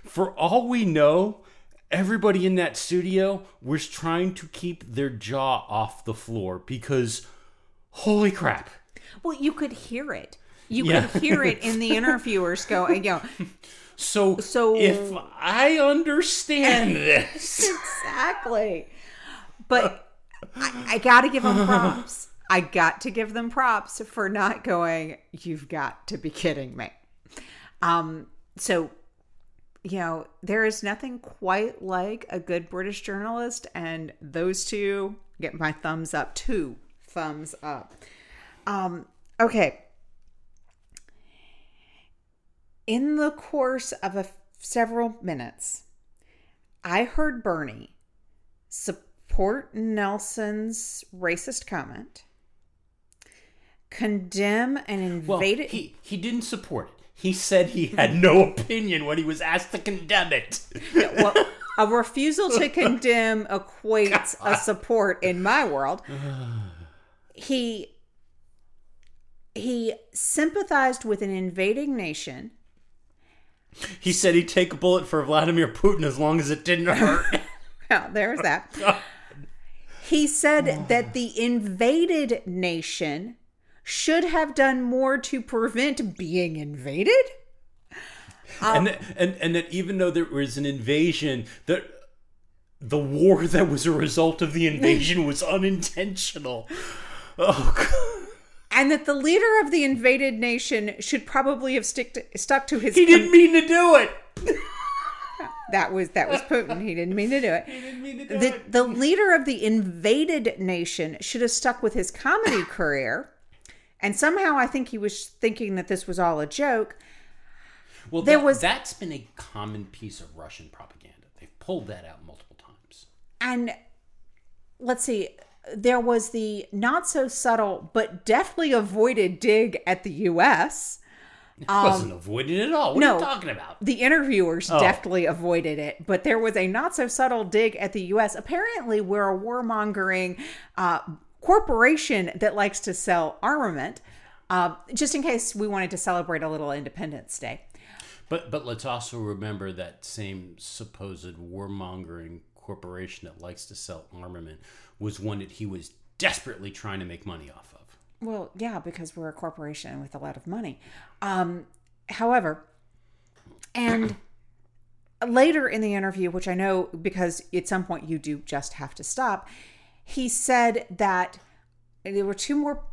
For all we know, everybody in that studio was trying to keep their jaw off the floor because, holy crap. Well, you could hear it. You Yeah. could hear it in the [LAUGHS] interviewers go, you know, So, So- if I understand [LAUGHS] this, exactly. But I, I got to give them props. I got to give them props for not going. You've got to be kidding me. Um. So, you know, there is nothing quite like a good British journalist, and those two get my thumbs up. Two thumbs up. Um. Okay. In the course of a several minutes, I heard Bernie support Nelson's racist comment, condemn an well, invaded. he he didn't support it. He said he had no opinion when he was asked to condemn it. well, a refusal to condemn equates a support in my world. [SIGHS] He he sympathized with an invading nation. He said he'd take a bullet for Vladimir Putin as long as it didn't hurt. [LAUGHS] Well, there's that. He said [SIGHS] that the invaded nation should have done more to prevent being invaded. and, um, that, and and that even though there was an invasion, that the war that was a result of the invasion was unintentional. Oh, God. And that the leader of the invaded nation should probably have stick to, stuck to his he didn't mean to do it. [LAUGHS] That was that was Putin. He didn't mean to do it. He didn't mean to do The, it. the leader of the invaded nation should have stuck with his comedy [COUGHS] career. And somehow I think he was thinking that this was all a joke. Well, there that, was- that's been a common piece of Russian propaganda. They've pulled that out multiple times. And let's see, there was the not so subtle but deftly avoided dig at the US. It wasn't avoided at all. What no. are you talking about? The interviewers Oh. deftly avoided it, but there was a not so subtle dig at the US. Apparently, we're a warmongering uh, corporation that likes to sell armament, uh, just in case we wanted to celebrate a little Independence Day. But but let's also remember that same supposed warmongering corporation that likes to sell armament was one that he was desperately trying to make money off of. Well, yeah, because we're a corporation with a lot of money. Um, however, and later in the interview, which I know because at some point you do just have to stop, he said that there were two more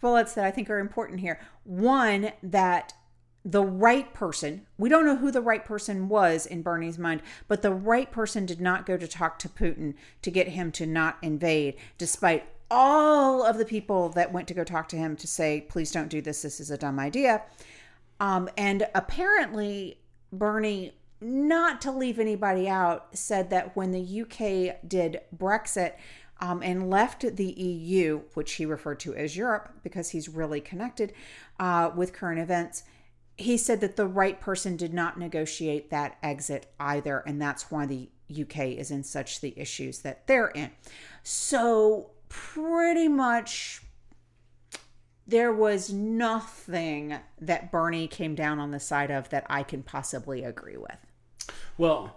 bullets that I think are important here. One, that the right person, we don't know who the right person was in Bernie's mind, but the right person did not go to talk to Putin to get him to not invade, despite all of the people that went to go talk to him to say, please don't do this, this is a dumb idea. Um, and apparently, Bernie, not to leave anybody out, said that when the UK did Brexit um, and left the EU, which he referred to as Europe because he's really connected uh, with current events, he said that the right person did not negotiate that exit either. And that's why the UK is in such the issues that they're in. So, pretty much there was nothing that Bernie came down on the side of that I can possibly agree with. Well,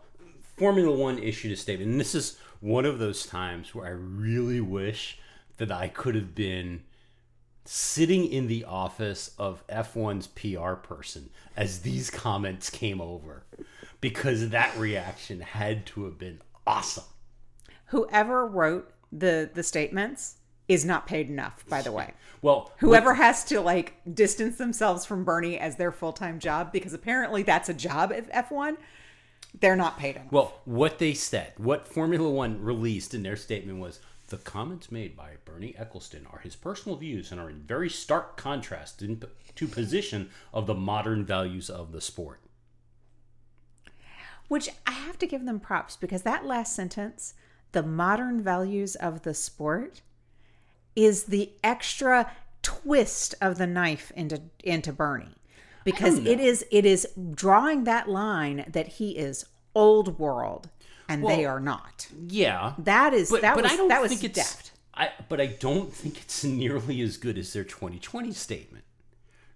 Formula One issued a statement, and this is one of those times where I really wish that I could have been sitting in the office of F1's PR person as these comments came over because that reaction had to have been awesome. Whoever wrote the the statements is not paid enough, by the way. Well, Whoever has to like distance themselves from Bernie as their full time job, because apparently that's a job at F1, they're not paid enough. Well, what they said, what Formula One released in their statement was the comments made by Bernie Ecclestone are his personal views and are in very stark contrast in, to position of the modern values of the sport. Which I have to give them props because that last sentence, the modern values of the sport, is the extra twist of the knife into into Bernie. Because it is it is drawing that line that he is old world and they are not. Yeah, That is that was I don't that was think it's. deft. I, but I don't think it's nearly as good as their 2020 statement.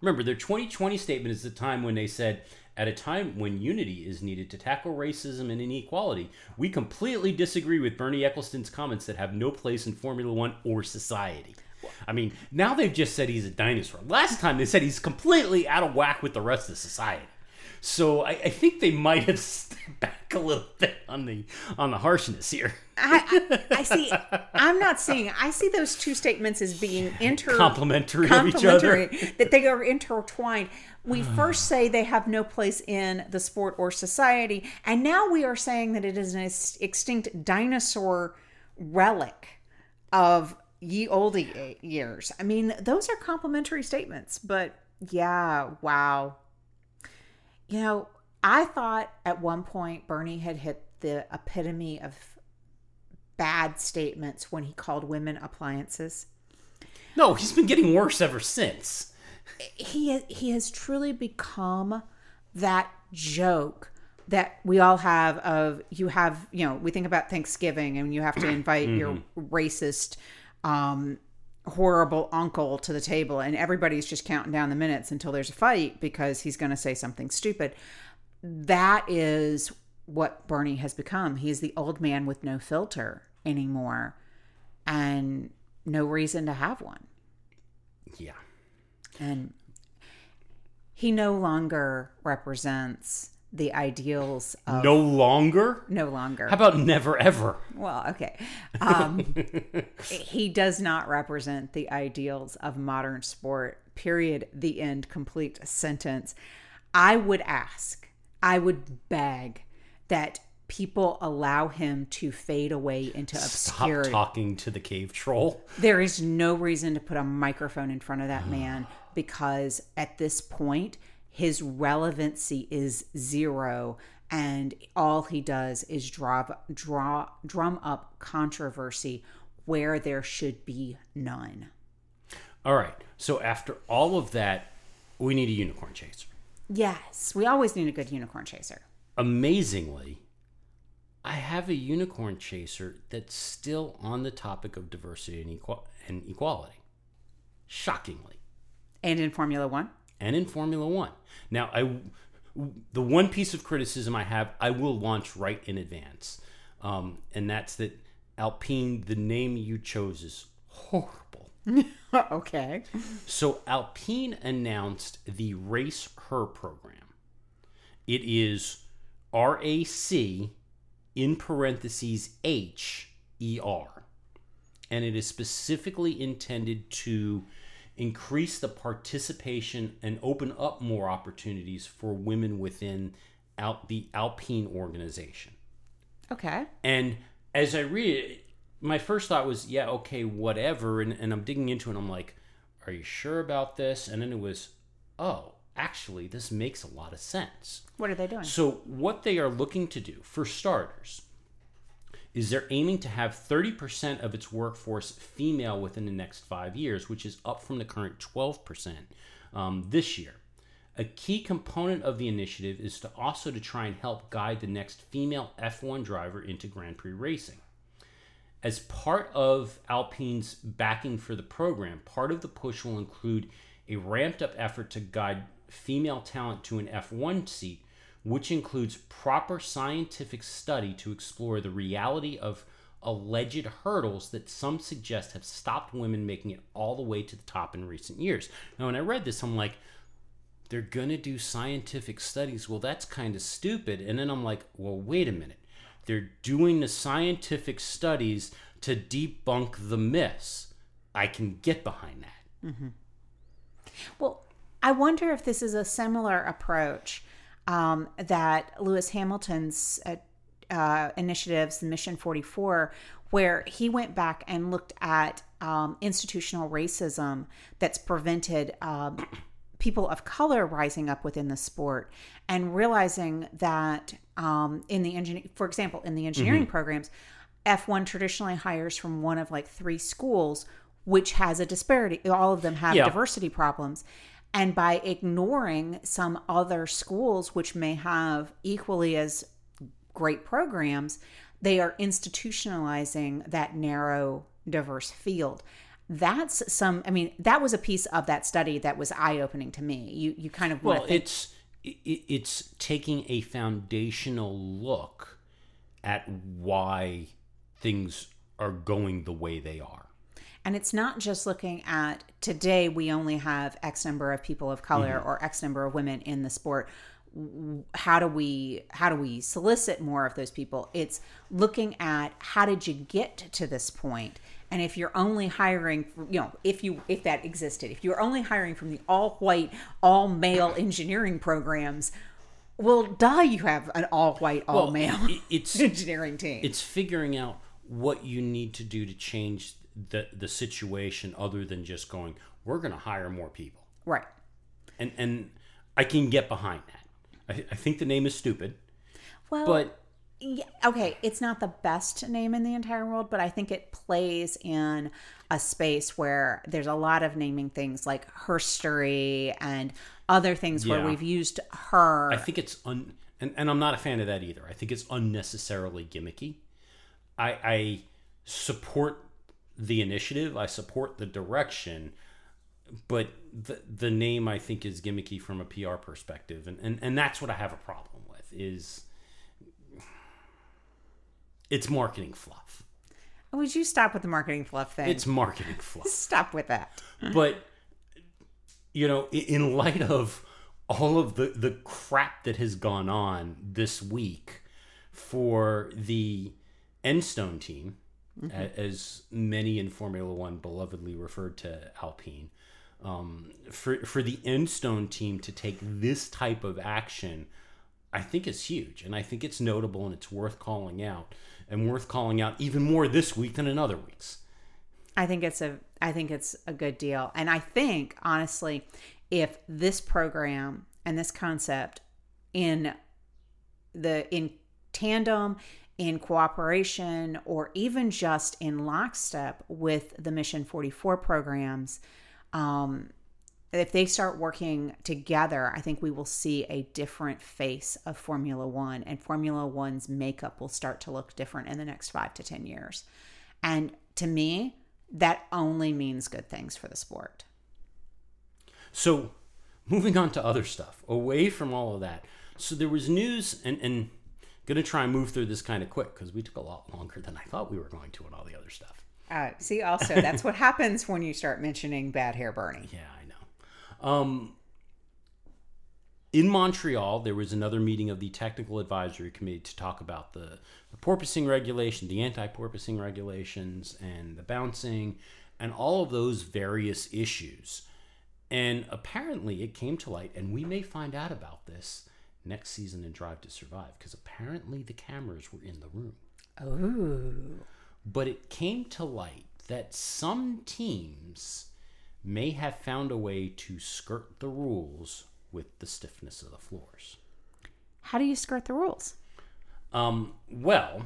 Remember, their 2020 statement is the time when they said, at a time when unity is needed to tackle racism and inequality, we completely disagree with Bernie Ecclestone's comments that have no place in Formula One or society. I mean, now they've just said he's a dinosaur. Last time they said he's completely out of whack with the rest of society. So I, I think they might have [LAUGHS] stepped back a little bit on the on the harshness here. I, I, I see. I'm not seeing. I see those two statements as being inter Complementary of each other. complementary, [LAUGHS] That they are intertwined. We first say they have no place in the sport or society, and now we are saying that it is an extinct dinosaur relic of ye olde years. I mean, those are complementary statements. But yeah, wow. You know, I thought at one point Bernie had hit the epitome of bad statements when he called women appliances. No, he's been getting worse ever since. He he has truly become that joke that we all have of you have, you know, we think about Thanksgiving and you have to invite your racist um horrible uncle to the table and everybody's just counting down the minutes until there's a fight because he's going to say something stupid. That is what Bernie has become. He's the old man with no filter anymore and no reason to have one. Yeah. And he no longer represents the ideals of No longer? no longer. How about never ever? well, okay. Um, [LAUGHS] he does not represent the ideals of modern sport. Period. The end. Complete sentence. I would ask, I would beg that people allow him to fade away into obscurity. Stop talking to the cave troll. There is no reason to put a microphone in front of that man because at this point, his relevancy is zero. And all he does is draw, draw, drum up controversy where there should be none. All right. So after all of that, we need a unicorn chaser. Yes, we always need a good unicorn chaser. Amazingly, I have a unicorn chaser that's still on the topic of diversity and, equal- and equality. Shockingly. And in Formula One, and in Formula One. Now, I the one piece of criticism I have, I will launch right in advance, um, and that's that Alpine, the name you chose, is horrible. [LAUGHS] okay. So Alpine announced the Race Her program. It is RAC in parentheses H E R. And it is specifically intended to increase the participation and open up more opportunities for women within out the Alpine organization. Okay. And as I read it, my first thought was, yeah, okay, whatever. And, and I'm digging into it and I'm like, are you sure about this? And then it was, oh, actually, this makes a lot of sense. What are they doing? So, what they are looking to do, for starters, is they're aiming to have 30% of its workforce female within the next five years, which is up from the current 12% um, this year. A key component of the initiative is to also to try and help guide the next female F1 driver into Grand Prix racing. As part of Alpine's backing for the program, part of the push will include a ramped up effort to guide female talent to an F1 seat, which includes proper scientific study to explore the reality of alleged hurdles that some suggest have stopped women making it all the way to the top in recent years. Now, when I read this, I'm like, they're going to do scientific studies. Well, that's kind of stupid. And then I'm like, well, wait a minute. They're doing the scientific studies to debunk the myths. I can get behind that. Mm-hmm. Well, I wonder if this is a similar approach um, that Lewis Hamilton's uh, uh, initiatives, Mission 44, where he went back and looked at um, institutional racism that's prevented um, people of color rising up within the sport and realizing that um, in the engineering, for example, in the engineering programs, F1 traditionally hires from one of like three schools, which has a disparity. All of them have Yeah. diversity problems. And by ignoring some other schools, which may have equally as great programs, they are institutionalizing that narrow, diverse field. That's some. I mean, that was a piece of that study that was eye opening to me. You you kind of Well, think, it's it's taking a foundational look at why things are going the way they are. And it's not just looking at today. We only have X number of people of color Mm-hmm. or X number of women in the sport. How do we how do we solicit more of those people? It's looking at how did you get to this point, and if you're only hiring, you know, if you if that existed, if you're only hiring from the all white, all male engineering programs, well, duh, you have an all white, all male i- it's [LAUGHS] engineering team. it's figuring out what you need to do to change the the situation other than just going we're going to hire more people. Right. and and i can get behind that. I, I think the name is stupid Well, but Yeah, okay, it's not the best name in the entire world, but I think it plays in a space where there's a lot of naming things like herstory and other things where we've used her. i think it's un and, and i'm not a fan of that either. I think it's unnecessarily gimmicky. I i support the initiative i support the direction but the the name i think is gimmicky from a pr perspective and and, and that's what i have a problem with is it's marketing fluff oh, Would you stop with the marketing fluff thing? it's marketing [LAUGHS] fluff stop with that. but you know in light of all of the the crap that has gone on this week for the Enstone team a- as many in Formula 1 belovedly referred to Alpine. Um, for for the Enstone team to take this type of action I think is huge and I think it's notable and it's worth calling out and worth calling out even more this week than in other weeks. I think it's a I think it's a good deal. And I think honestly, if this program and this concept in the in tandem in cooperation or even just in lockstep with the mission 44 programs um, if they start working together i think we will see a different face of formula one and formula one's makeup will start to look different in the next five to ten years and to me that only means good things for the sport So, moving on to other stuff, away from all of that. So there was news, and and gonna try and move through this kind of quick because we took a lot longer than I thought we were going to, and all the other stuff. uh, see also that's what happens when you start mentioning bad hair bernie Yeah, I know. Um, in Montreal, there was another meeting of the technical advisory committee to talk about the, the porpoising regulation, the anti-porpoising regulations, and the bouncing, and all of those various issues. And apparently, it came to light, and we may find out about this next season in Drive to Survive, because apparently the cameras were in the room. Ooh. But it came to light that some teams may have found a way to skirt the rules with the stiffness of the floors. how do you skirt the rules Um, well,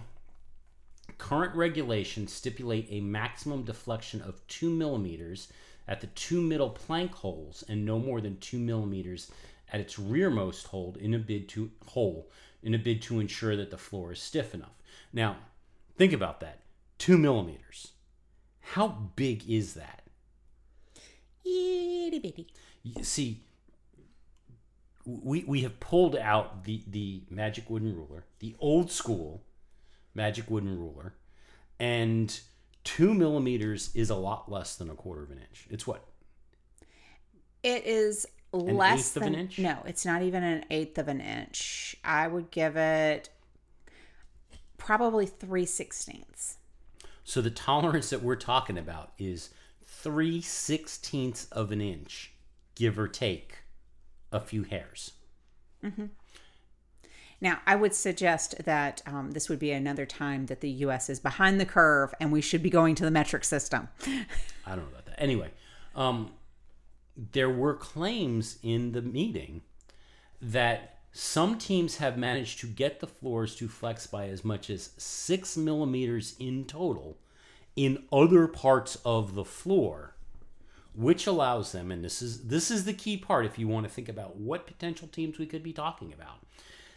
current regulations stipulate a maximum deflection of two millimeters at the two middle plank holes and no more than two millimeters at its rearmost hold in a bid to hole in a bid to ensure that the floor is stiff enough. Now, think about that. Two millimeters. How big is that? Itty bitty. See, we we have pulled out the the magic wooden ruler, the old school magic wooden ruler, and two millimeters is a lot less than a quarter of an inch. It's what It is An less eighth of than an inch? no. It's not even an eighth of an inch. I would give it probably three sixteenths. So the tolerance that we're talking about is three sixteenths of an inch, give or take a few hairs. Now, I would suggest that um, this would be another time that the U.S. is behind the curve, and we should be going to the metric system. I don't know about that. Anyway, um, there were claims in the meeting that some teams have managed to get the floors to flex by as much as six millimeters in total in other parts of the floor, which allows them, and this is this is the key part if you want to think about what potential teams we could be talking about.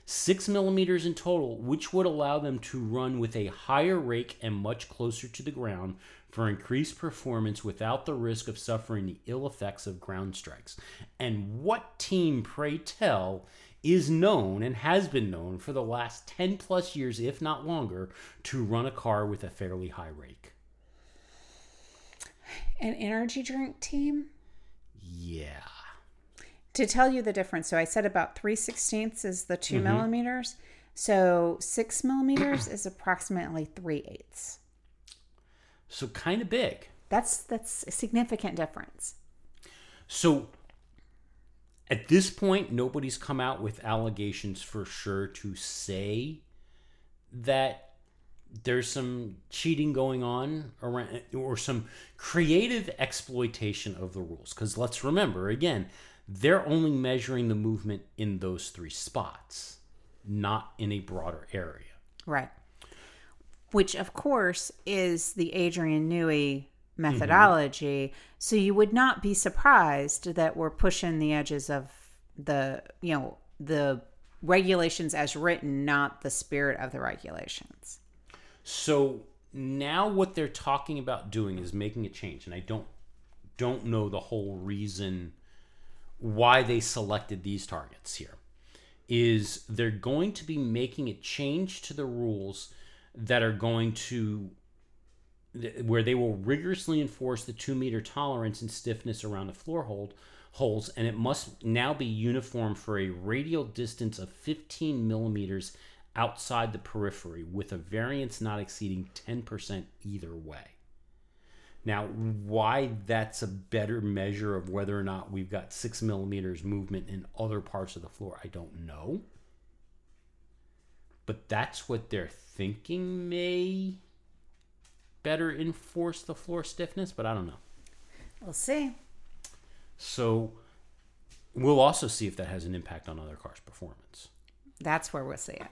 Six millimeters in total, which would allow them to run with a higher rake and much closer to the ground for increased performance without the risk of suffering the ill effects of ground strikes. And what team, pray tell, is known and has been known for the last 10 plus years, if not longer, to run a car with a fairly high rake? An energy drink team? Yeah. To tell you the difference, so I said about three sixteenths is the 2 mm-hmm. millimeters. So six millimeters is approximately three eighths. So kind of big. That's that's a significant difference. So at this point, nobody's come out with allegations for sure to say that there's some cheating going on around or some creative exploitation of the rules. Because let's remember, again, they're only measuring the movement in those three spots, not in a broader area. Right. Which, of course, is the Adrian Newey mm-hmm. methodology. So you would not be surprised that we're pushing the edges of the, you know, the regulations as written, not the spirit of the regulations. So now what they're talking about doing is making a change, and I don't don't know the whole reason why they selected these targets here. Is they're going to be making a change to the rules that are going to where they will rigorously enforce the two meter tolerance and stiffness around the floor hold holes, and it must now be uniform for a radial distance of 15 millimeters outside the periphery, with a variance not exceeding 10% either way. Now, why that's a better measure of whether or not we've got six millimeters movement in other parts of the floor, I don't know. But that's what they're thinking may better enforce the floor stiffness, but I don't know. We'll see. So we'll also see if that has an impact on other cars' performance. That's where we'll see it.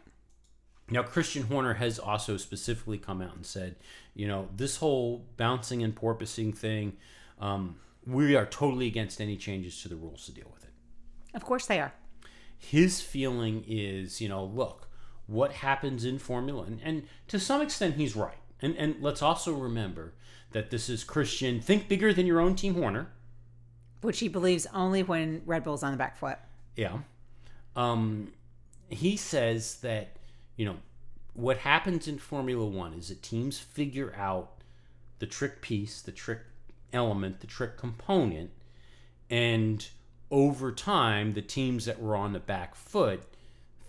Now, Christian Horner has also specifically come out and said, you know, this whole bouncing and porpoising thing, um, we are totally against any changes to the rules to deal with it. Of course they are. His feeling is, you know, look, what happens in Formula, and, and to some extent, he's right. And, and let's also remember that this is Christian, think bigger than your own team, Horner. Which he believes only when Red Bull's on the back foot. Yeah. Um, he says that, you know, what happens in Formula One is that teams figure out the trick piece, the trick element, the trick component, and over time, the teams that were on the back foot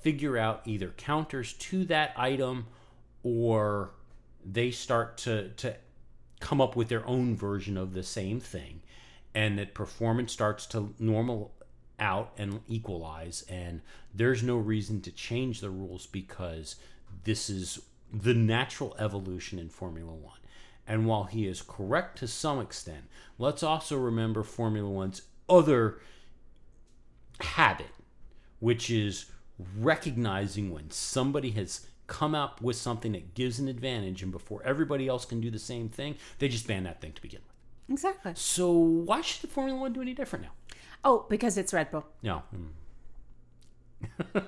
figure out either counters to that item or they start to, to come up with their own version of the same thing and that performance starts to normal out and equalize and there's no reason to change the rules because this is the natural evolution in Formula 1. And while he is correct to some extent, let's also remember Formula 1's other habit, which is recognizing when somebody has come up with something that gives an advantage and before everybody else can do the same thing, they just ban that thing to begin with. Exactly. So why should the Formula One do any different now? Oh, because it's Red Bull. No, mm, [LAUGHS]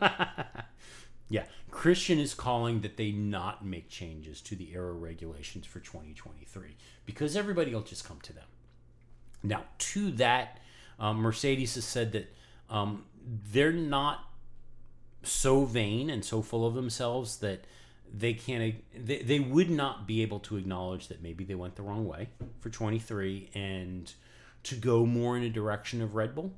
yeah, Christian is calling that they not make changes to the aero regulations for 2023 because everybody will just come to them. Now, to that, um, Mercedes has said that um, they're not so vain and so full of themselves that they can't they, they would not be able to acknowledge that maybe they went the wrong way for 23 and to go more in a direction of Red Bull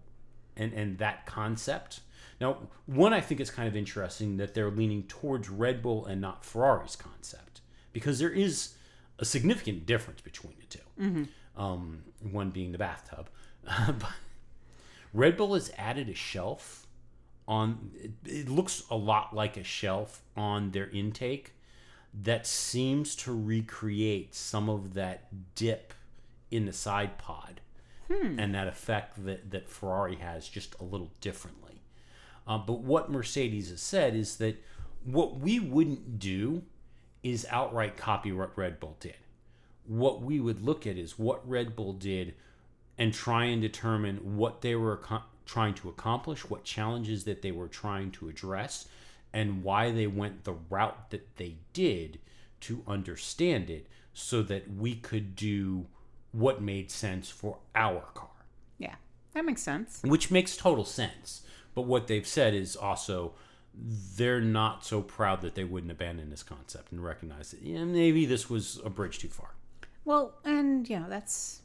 and and that concept. Now, one I think is kind of interesting that they're leaning towards Red Bull and not Ferrari's concept because there is a significant difference between the 2 Um, one being the bathtub, [LAUGHS] but Red Bull has added a shelf on. It, it looks a lot like a shelf on their intake that seems to recreate some of that dip in the side pod and that effect that, that Ferrari has just a little differently. Uh, but what Mercedes has said is that what we wouldn't do is outright copy what Red Bull did. What we would look at is what Red Bull did and try and determine what they were trying to accomplish, what challenges that they were trying to address, and why they went the route that they did to understand it so that we could do what made sense for our car Yeah, that makes sense. which makes total sense. But what they've said is also they're not so proud that they wouldn't abandon this concept and recognize that yeah, maybe this was a bridge too far. Well, and you know that's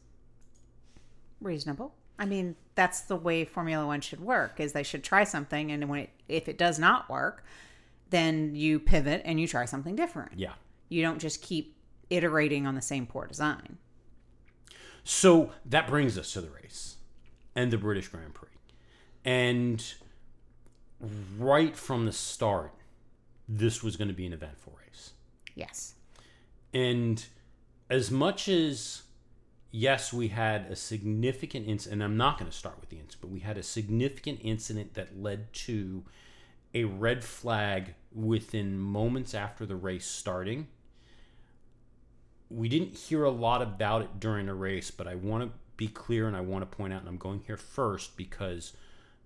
reasonable. I mean, that's the way Formula One should work: is they should try something, and when it, if it does not work, then you pivot and you try something different. Yeah. You don't just keep iterating on the same poor design. So that brings us to the race and the British Grand Prix. And right from the start, this was going to be an eventful race. Yes. And as much as, yes, we had a significant incident, and I'm not going to start with the incident, but we had a significant incident that led to a red flag within moments after the race starting. We didn't hear a lot about it during the race, but I want to be clear and I want to point out, and I'm going here first because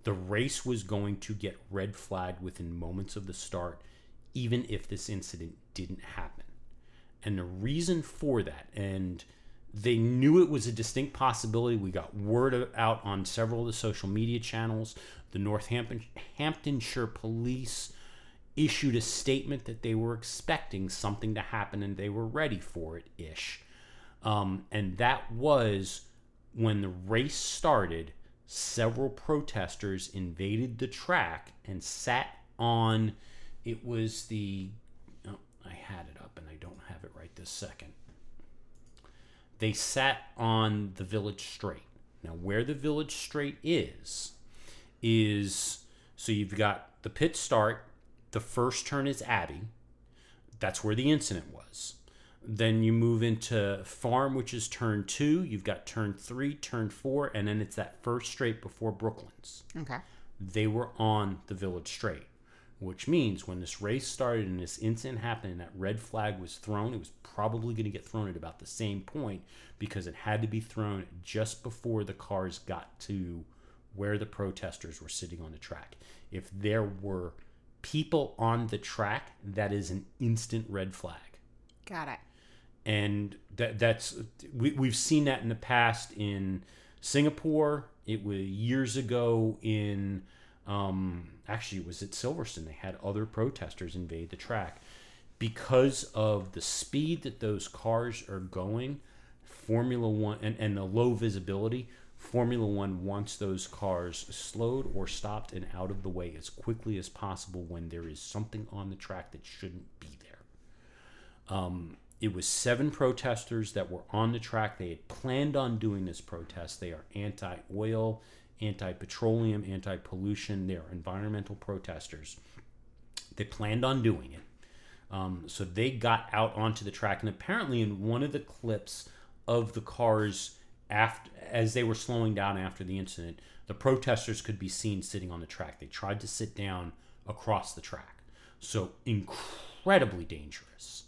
the race was going to get red flagged within moments of the start, even if this incident didn't happen. And the reason for that, and they knew it was a distinct possibility. We got word out on several of the social media channels. The Northampton Hamptonshire police issued a statement that they were expecting something to happen and they were ready for it ish. Um, and that was when the race started, several protesters invaded the track and sat on it was the oh, I had it up and I don't have it right this second. They sat on the village straight. Now where the village straight is is so you've got the pit start, the first turn is Abbey. That's where the incident was. Then you move into farm, which is turn two. You've got turn three, turn four, and then it's that first straight before Brooklands Okay. they were on the village straight, which means when this race started and this incident happened and that red flag was thrown, it was probably going to get thrown at about the same point because it had to be thrown just before the cars got to where the protesters were sitting on the track. If there were people on the track, that is an instant red flag Got it. and that that's we, we've seen that in the past in Singapore. It was years ago in um, actually it was at Silverstone. They had other protesters invade the track because of the speed that those cars are going. Formula One and, and the low visibility. Formula One wants those cars slowed or stopped and out of the way as quickly as possible when there is something on the track that shouldn't be there. Um, it was seven protesters that were on the track. They had planned on doing this protest. They are anti oil, anti petroleum, anti pollution. They are environmental protesters. They planned on doing it. Um, so they got out onto the track. And apparently, in one of the clips of the cars, after, as they were slowing down after the incident, the protesters could be seen sitting on the track. They tried to sit down across the track. So incredibly dangerous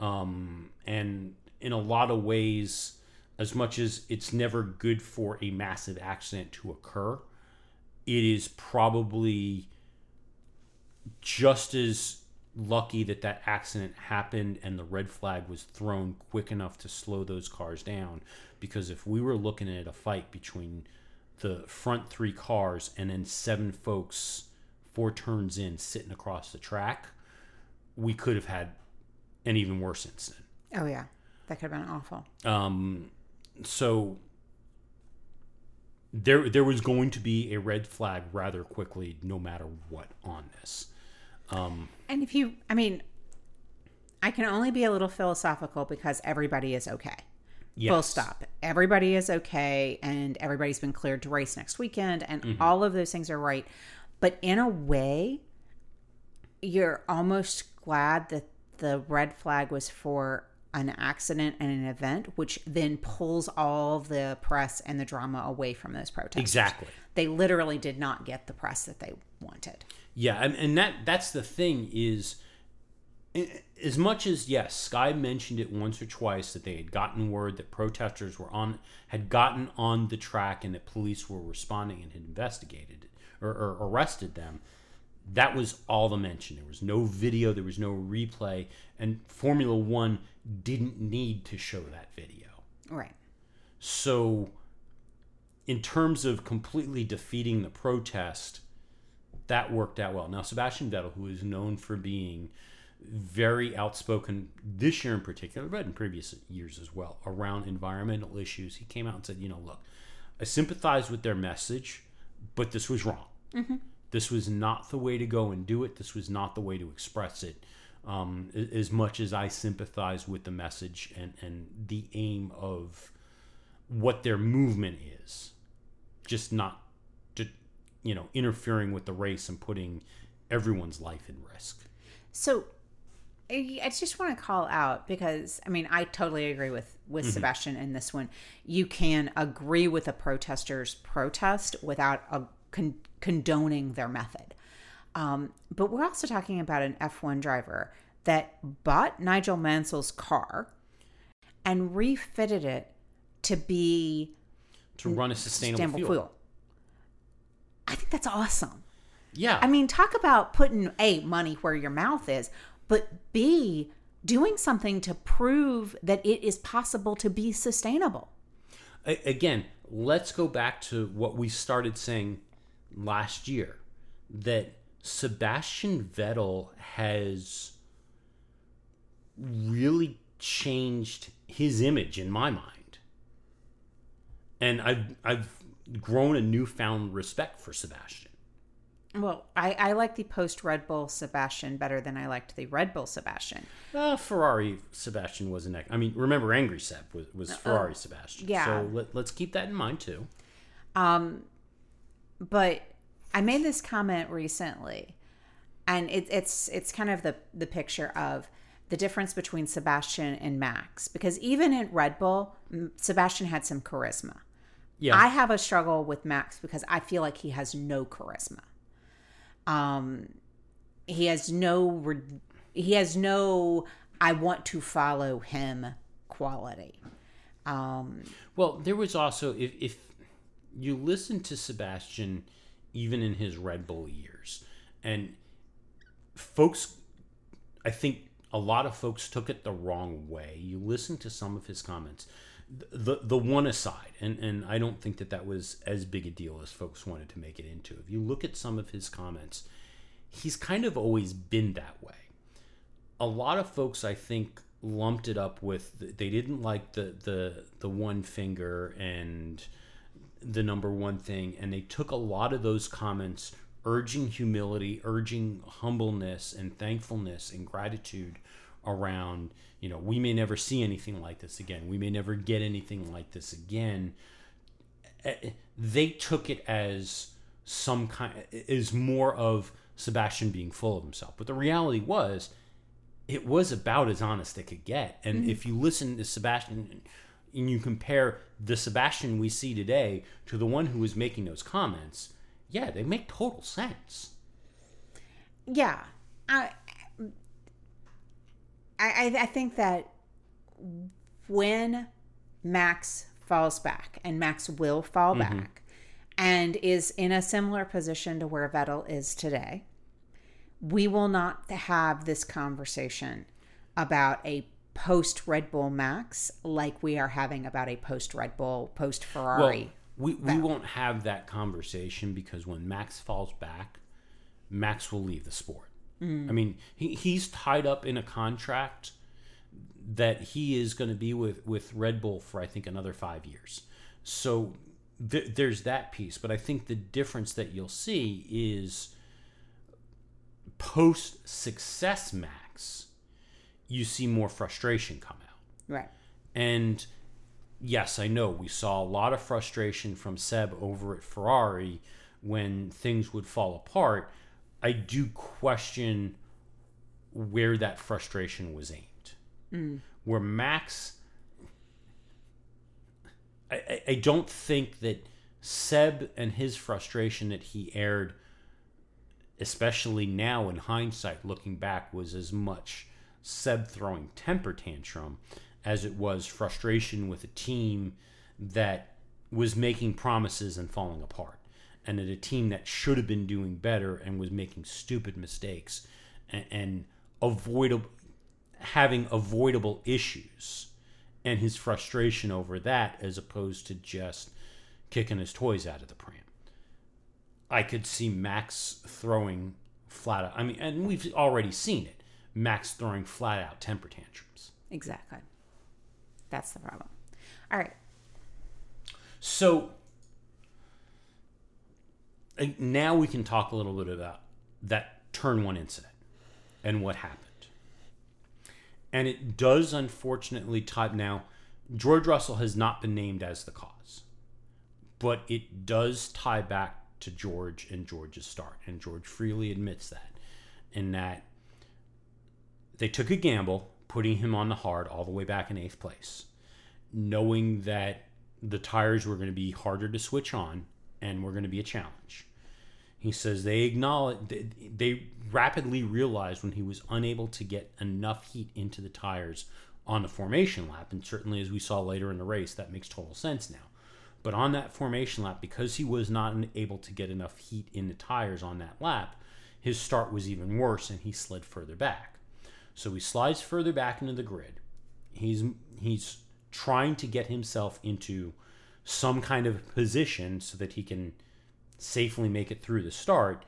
um, and in a lot of ways, as much as it's never good for a massive accident to occur, it is probably just as lucky that that accident happened and the red flag was thrown quick enough to slow those cars down. Because if we were looking at a fight between the front three cars and then seven folks four turns in sitting across the track we could have had an even worse incident. Oh yeah, that could have been awful. um, so there there was going to be a red flag rather quickly no matter what on this Um, And if you, I mean, I can only be a little philosophical because everybody is okay. yes. Full stop. Everybody is okay, and everybody's been cleared to race next weekend, and all of those things are right. But in a way, you're almost glad that the red flag was for an accident and an event, which then pulls all the press and the drama away from those protests. exactly They literally did not get the press that they wanted. Yeah, and, and that that's the thing is, as much as yes, Sky mentioned it once or twice that they had gotten word that protesters were on had gotten on the track and that police were responding and had investigated or, or arrested them. That was all the mention. There was no video, there was no replay, and Formula One didn't need to show that video. Right. So, in terms of completely defeating the protest, that worked out well. Now, Sebastian Vettel, who is known for being very outspoken this year in particular, but in previous years as well, around environmental issues, he came out and said, you know, look, I sympathize with their message, but this was wrong. Mm-hmm. This was not the way to go and do it. This was not the way to express it. Um, as much as I sympathize with the message and, and the aim of what their movement is, just not, to, you know, interfering with the race and putting everyone's life in risk. So I I just want to call out because I mean I totally agree with with Sebastian in this one. You can agree with a protester's protest without a con- condoning their method. Um, but we're also talking about an F1 driver that bought Nigel Mansell's car and refitted it to be To run a sustainable, sustainable fuel. fuel. I think that's awesome. Yeah. I mean, talk about putting A, money where your mouth is, but B, doing something to prove that it is possible to be sustainable. Again, let's go back to what we started saying last year that Sebastian Vettel has really changed his image in my mind. And I've I've grown a newfound respect for Sebastian. Well, I, I like the post Red Bull Sebastian better than I liked the Red Bull Sebastian. Uh, Ferrari Sebastian was an I mean, remember Angry Seb was, was Ferrari Sebastian. yeah. So let, let's keep that in mind too. But I made this comment recently, and it, it's it's kind of the the picture of the difference between Sebastian and Max because even in Red Bull, Sebastian had some charisma. Yeah. I have a struggle with Max because I feel like he has no charisma. Um, he has no re- he has no I want to follow him quality. Um, Well, there was also if if you listen to Sebastian, even in his Red Bull years, and folks, I think a lot of folks took it the wrong way. You listen to some of his comments, the the one aside, and and I don't think that that was as big a deal as folks wanted to make it into. If you look at some of his comments, he's kind of always been that way a lot of folks I think lumped it up with they didn't like the the the one finger and the number one thing and they took a lot of those comments urging humility urging humbleness and thankfulness and gratitude around you know we may never see anything like this again. We may never get anything like this again. Eh, they took it as some kind is more of Sebastian being full of himself. But the reality was it was about as honest it could get. And if you listen to Sebastian and you compare the Sebastian we see today to the one who was making those comments, yeah, they make total sense. yeah I, I i think that when max falls back and max will fall mm-hmm. back and is in a similar position to where vettel is today we will not have this conversation about a post Red Bull Max like we are having about a post Red Bull, post Ferrari. Well, we, we won't have that conversation because when Max falls back, Max will leave the sport. I mean, he, he's tied up in a contract that he is going to be with, with Red Bull for, I think, another five years. So th- there's that piece. But I think the difference that you'll see is post success Max, you see more frustration come out. right. And yes, I know we saw a lot of frustration from Seb over at Ferrari when things would fall apart. I do question where that frustration was aimed. Mm. Where Max, I, I, I don't think that Seb and his frustration that he aired, especially now in hindsight, looking back, was as much Seb throwing temper tantrum as it was frustration with a team that was making promises and falling apart, and at a team that should have been doing better and was making stupid mistakes and, and avoidable having avoidable issues and his frustration over that as opposed to just kicking his toys out of the pram. I could see Max throwing flat out. I mean, and we've already seen it. Max throwing flat out temper tantrums. Exactly. That's the problem. All right. So now we can talk a little bit about that turn one incident and what happened. And it does unfortunately type now. George Russell has not been named as the cause, but it does tie back to George and George's start. And George freely admits that, in that they took a gamble, putting him on the hard all the way back in eighth place, knowing that the tires were going to be harder to switch on and were going to be a challenge. He says they acknowledge they rapidly realized when he was unable to get enough heat into the tires on the formation lap, and certainly as we saw later in the race, that makes total sense now. But on that formation lap, because he was not able to get enough heat in the tires on that lap, his start was even worse, and he slid further back. So he slides further back into the grid. He's he's trying to get himself into some kind of position so that he can safely make it through the start.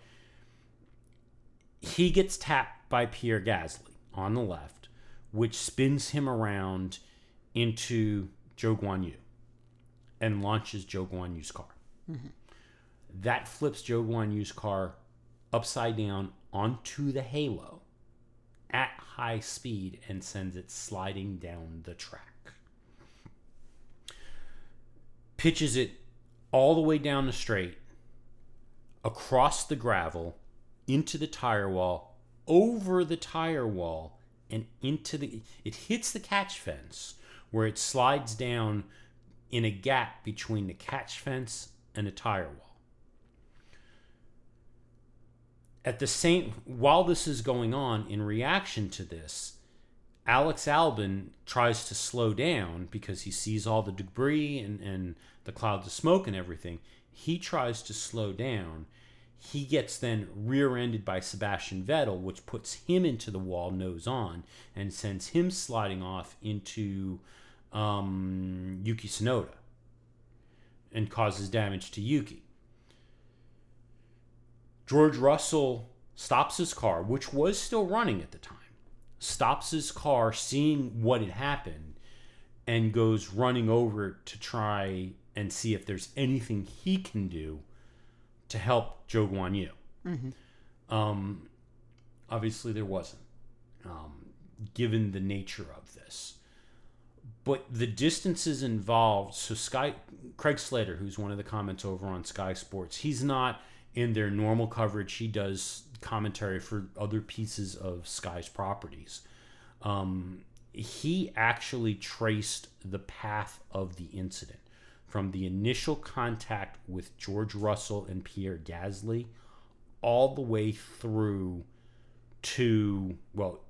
He gets tapped by Pierre Gasly on the left, which spins him around into Zhou Guanyu and launches Zhou Guanyu's car. Mm-hmm. That flips Zhou Guanyu's car upside down onto the halo at high speed and sends it sliding down the track. Pitches it all the way down the straight, across the gravel, into the tire wall, over the tire wall, and into the. It hits the catch fence where it slides down in a gap between the catch fence and the tire wall. At the same while this is going on in reaction to this, Alex Albon tries to slow down because he sees all the debris and, and the clouds of smoke and everything. He tries to slow down. He gets then rear ended by Sebastian Vettel, which puts him into the wall nose on and sends him sliding off into um, Yuki Tsunoda and causes damage to Yuki. George Russell stops his car, which was still running at the time, stops his car, seeing what had happened, and goes running over to try and see if there's anything he can do to help Zhou Guanyu. Um, obviously, there wasn't, um, given the nature of this. But the distances involved, so Sky Craig Slater, who's one of the comments over on Sky Sports, he's not in their normal coverage. He does commentary for other pieces of Sky's properties. Um, he actually traced the path of the incident from the initial contact with George Russell and Pierre Gasly all the way through to, well,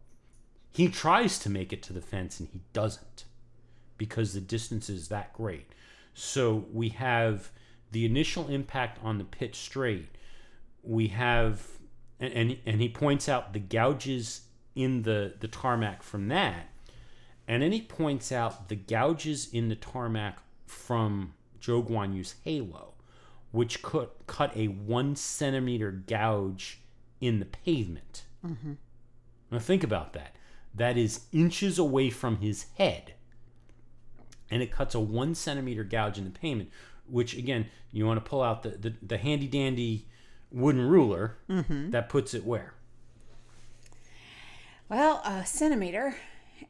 he tries to make it to the fence and he doesn't because the distance is that great. So we have the initial impact on the pit straight. We have and, and and he points out the gouges in the the tarmac from that, and then he points out the gouges in the tarmac from Zhou Guanyu's halo, which cut cut a one centimeter gouge in the pavement. Mm-hmm. Now think about that. That is inches away from his head. And it cuts a one centimeter gouge in the pavement, which again, you want to pull out the, the, the handy dandy wooden ruler mm-hmm. that puts it where? Well, a centimeter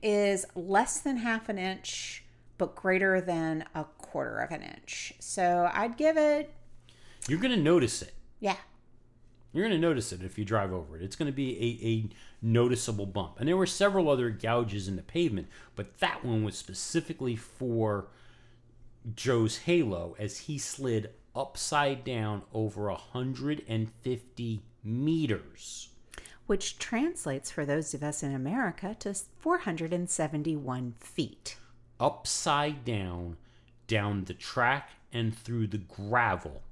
is less than half an inch, but greater than a quarter of an inch. So I'd give it, You're going to notice it. yeah, You're going to notice it if you drive over it. It's going to be a, a noticeable bump. And there were several other gouges in the pavement, but that one was specifically for Zhou's halo as he slid upside down over 150 meters. which translates for those of us in America to 471 feet. Upside down, down the track and through the gravel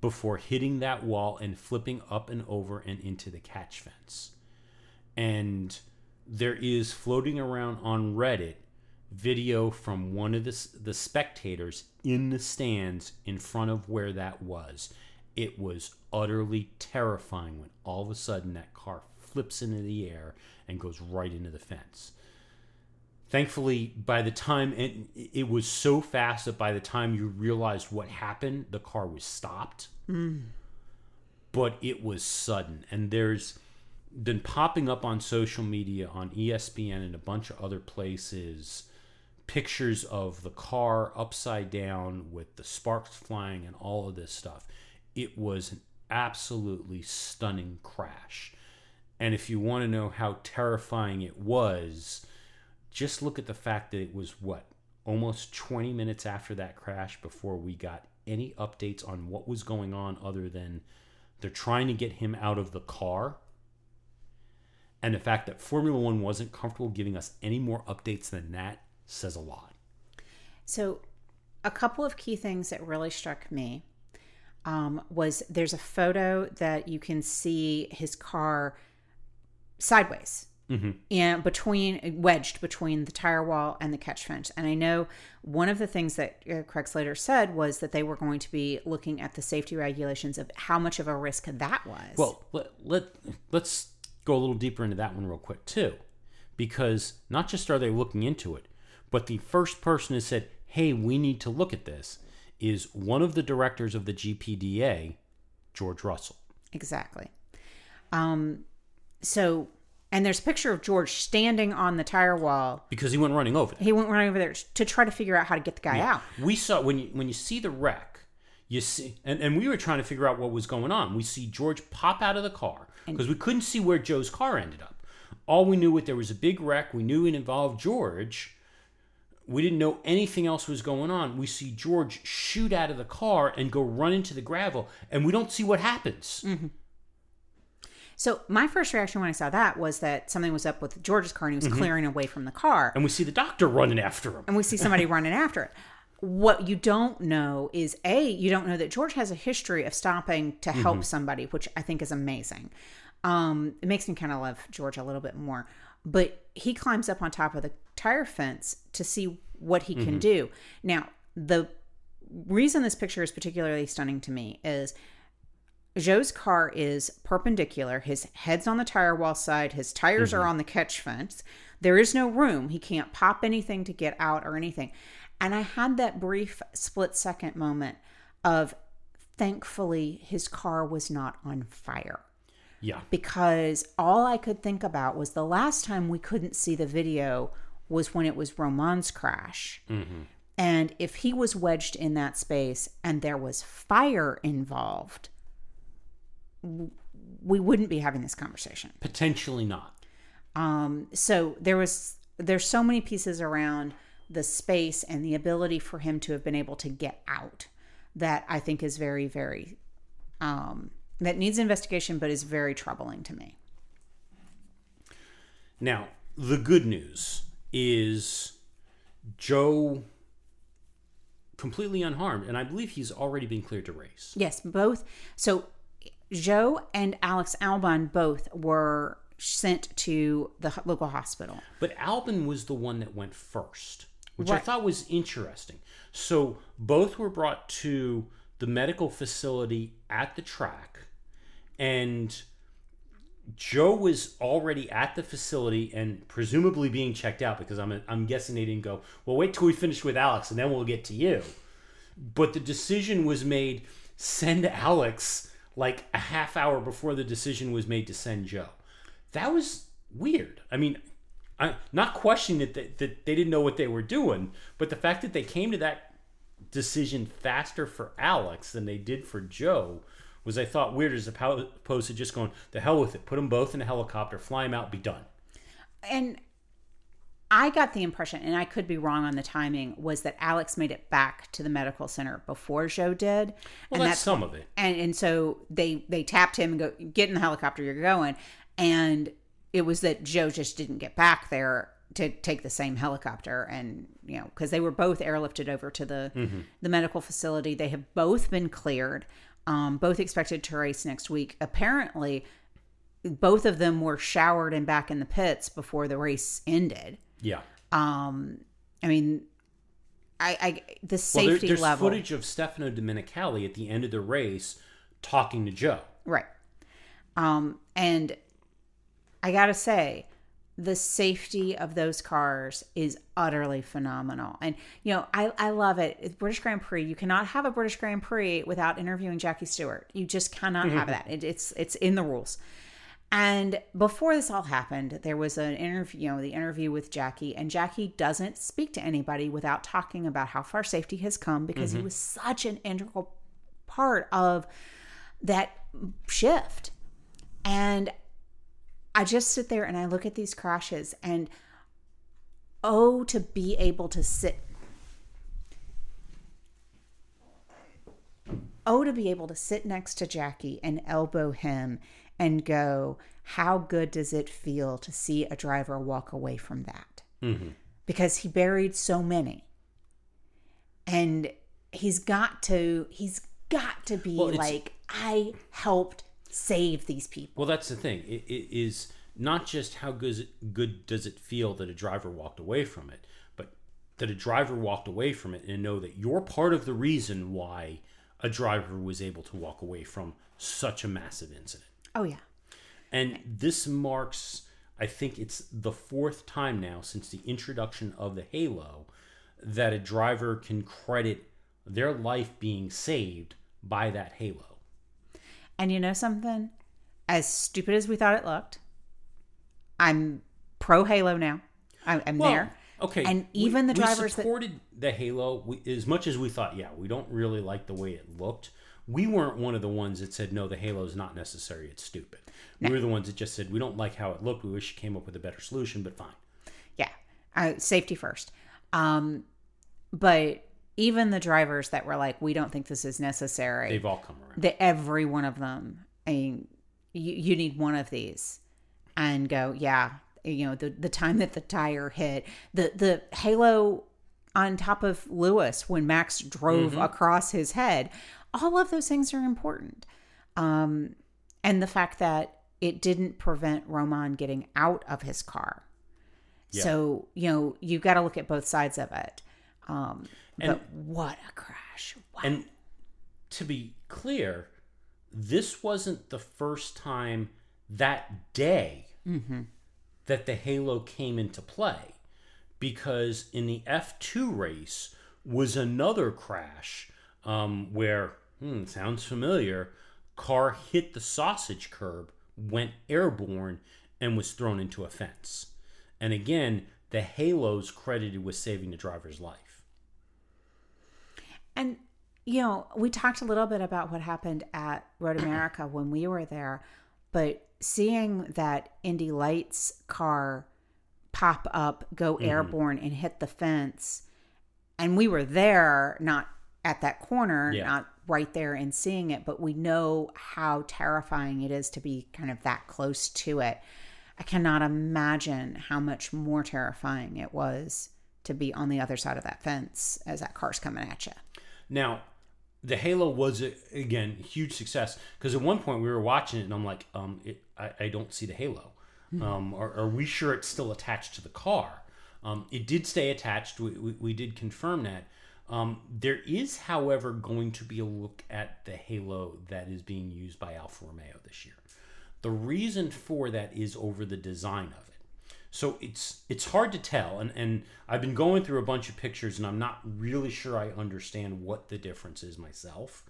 before hitting that wall and flipping up and over and into the catch fence. And there is floating around on Reddit video from one of the, the spectators in the stands in front of where that was. It was utterly terrifying when all of a sudden that car flips into the air and goes right into the fence. Thankfully, by the time it, it was so fast that by the time you realized what happened, the car was stopped. Hmm. But it was sudden. And there's been popping up on social media, on ESPN, and a bunch of other places pictures of the car upside down with the sparks flying and all of this stuff. It was an absolutely stunning crash. And if you want to know how terrifying it was, just look at the fact that it was what almost 20 minutes after that crash before we got any updates on what was going on other than they're trying to get him out of the car and the fact that formula 1 wasn't comfortable giving us any more updates than that says a lot So, a couple of key things that really struck me um, was there's a photo that you can see his car sideways and between wedged between the tire wall and the catch fence. And I know one of the things that uh, Craig Slater said was that they were going to be looking at the safety regulations of how much of a risk that was. Well, let, let let's go a little deeper into that one real quick too, because not just are they looking into it, but the first person who said, "Hey, we need to look at this," is one of the directors of the GPDA, George Russell. Exactly. Um, so, and there's a picture of George standing on the tire wall. Because he went running over there. He went running over there to try to figure out how to get the guy out. We saw when you when you see the wreck, you see, and, and we were trying to figure out what was going on. We see George pop out of the car because we couldn't see where Zhou's car ended up. All we knew was there was a big wreck. We knew it involved George. We didn't know anything else was going on. We see George shoot out of the car and go run into the gravel, and we don't see what happens. Mm-hmm. So, my first reaction when I saw that was that something was up with George's car and he was mm-hmm. clearing away from the car. And we see the doctor running after him. and we see somebody running after it. What you don't know is A, you don't know that George has a history of stopping to help mm-hmm. somebody, which I think is amazing. Um, it makes me kind of love George a little bit more. But he climbs up on top of the tire fence to see what he can mm-hmm. do. Now, the reason this picture is particularly stunning to me is Zhou's car is perpendicular. His head's on the tire wall side. His tires are mm-hmm. on the catch fence. There is no room. He can't pop anything to get out or anything. And I had that brief split second moment of thankfully his car was not on fire Yeah. because all I could think about was the last time we couldn't see the video was when it was Romain's crash. And if he was wedged in that space and there was fire involved, we wouldn't be having this conversation. Potentially not. Um, so there was there's so many pieces around the space and the ability for him to have been able to get out that I think is very very um, that needs investigation, but is very troubling to me. Now, the good news is Zhou completely unharmed, and I believe he's already been cleared to race. Yes, both. So Zhou and Alex Albon both were sent to the local hospital. But Albon was the one that went first, which I thought was interesting. So both were brought to the medical facility at the track, and Zhou was already at the facility and presumably being checked out because I'm I'm guessing they didn't go. Well, wait till we finish with Alex and then we'll get to you. But the decision was made send Alex like a half hour before the decision was made to send Zhou. That was weird. I mean, I not questioning that they, that they didn't know what they were doing, but the fact that they came to that decision faster for Alex than they did for Zhou was I thought weird as opposed to just going the hell with it, put them both in a helicopter, fly them out, be done. And I got the impression, and I could be wrong on the timing, was that Alex made it back to the medical center before Zhou did. Well, and that's some of it. And and so they they tapped him and go get in the helicopter, you're going. And it was that Zhou just didn't get back there to take the same helicopter and you know because they were both airlifted over to the mm-hmm. the medical facility they have both been cleared um, both expected to race next week apparently both of them were showered and back in the pits before the race ended Yeah. um i mean i i the Well, there, safety there's level footage of Stefano Domenicali at the end of the race talking to Zhou. Right. Um, and I gotta say, the safety of those cars is utterly phenomenal. And you know, I, I love it. British Grand Prix. You cannot have a British Grand Prix without interviewing Jackie Stewart. You just cannot have that. It, it's it's in the rules. And before this all happened, there was an interview, you know, the interview with Jackie, and Jackie doesn't speak to anybody without talking about how far safety has come because he mm-hmm. was such an integral part of that shift. And I just sit there and I look at these crashes and oh, to be able to sit. Oh, to be able to sit next to Jackie and elbow him and go, how good does it feel to see a driver walk away from that? Mm-hmm. Because he buried so many. And he's got to, he's got to be Well, like, I helped save these people. Well, that's the thing. It, it is not just how good, good does it feel that a driver walked away from it, but that a driver walked away from it and know that you're part of the reason why a driver was able to walk away from such a massive incident. Oh, yeah. And this marks, I think it's the fourth time now since the introduction of the Halo that a driver can credit their life being saved by that Halo. And you know something? As stupid as we thought it looked, I'm pro Halo now. I, I'm there. Okay. And we- even the we drivers that supported the Halo we, as much as we thought, yeah, we don't really like the way it looked. We weren't one of the ones that said no, the Halo is not necessary. It's stupid. We were the ones that just said we don't like how it looked. We wish you came up with a better solution, but fine. yeah, uh, safety first. Um, but even the drivers that were like, we don't think this is necessary. They've all come around. that every one of them, I mean, you, you need one of these, and go, yeah, you know, the the time that the tire hit, the the halo on top of Lewis when Max drove across his head, all of those things are important, um, and the fact that it didn't prevent Romain getting out of his car. So you know you've got to look at both sides of it. Um, but what a crash! Wow. And to be clear, this wasn't the first time that day that the Halo came into play, because in the F2 race was another crash um, where, hmm, sounds familiar, car hit the sausage curb, went airborne, and was thrown into a fence. And again, the Halo's credited with saving the driver's life. And you know, we talked a little bit about what happened at Road America when we were there, but seeing that Indy Lights car pop up, go mm-hmm. airborne, and hit the fence, and we were there, not at that corner, Yeah. not right there and seeing it, but we know how terrifying it is to be kind of that close to it. I cannot imagine how much more terrifying it was to be on the other side of that fence as that car's coming at you. Now, the Halo was again huge success because at one point we were watching it and I'm like, um, it, I, I don't see the Halo. Um, are, are we sure it's still attached to the car? Um, it did stay attached. We, we, we did confirm that. Um, there is, however, going to be a look at the Halo that is being used by Alfa Romeo this year. The reason for that is over the design of. So it's it's hard to tell, and, and I've been going through a bunch of pictures, and I'm not really sure I understand what the difference is myself.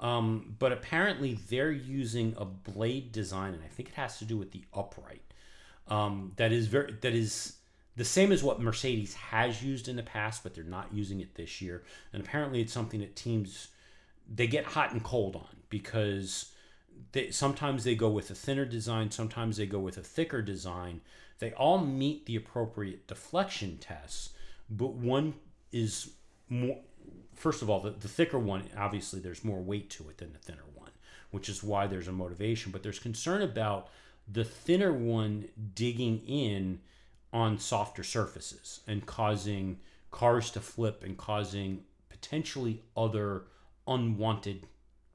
Um, but apparently they're using a blade design, and I think it has to do with the upright. Um, that is very that is the same as what Mercedes has used in the past, but they're not using it this year. And apparently, it's something that teams they get hot and cold on because they, sometimes they go with a thinner design, sometimes they go with a thicker design. They all meet the appropriate deflection tests, but one is more. First of all, the, the thicker one, obviously, there's more weight to it than the thinner one, which is why there's a motivation. But there's concern about the thinner one digging in on softer surfaces and causing cars to flip and causing potentially other unwanted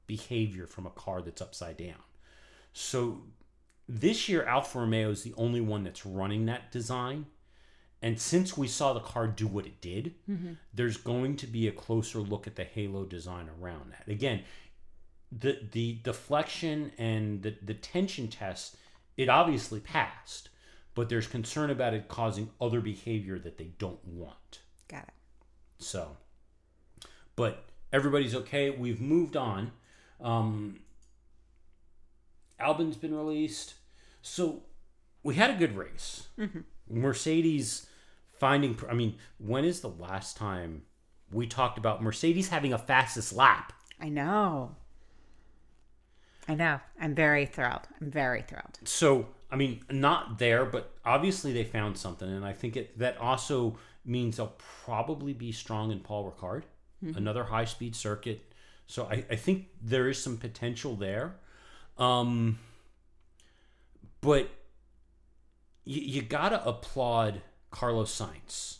behavior from a car that's upside down. So this year, Alfa Romeo is the only one that's running that design. And since we saw the car do what it did, there's going to be a closer look at the halo design around that. Again, the the deflection and the, the tension test, it obviously passed, but there's concern about it causing other behavior that they don't want. Got it. So, but everybody's okay. We've moved on. Um, Albon's been released. So we had a good race. Mercedes finding, I mean, when is the last time we talked about Mercedes having a fastest lap? I know. I know. I'm very thrilled. I'm very thrilled. So, I mean, not there, but obviously they found something. And I think it, that also means they'll probably be strong in Paul Ricard, another high speed circuit. So I, I think there is some potential there. Um, but you, you got to applaud Carlos Sainz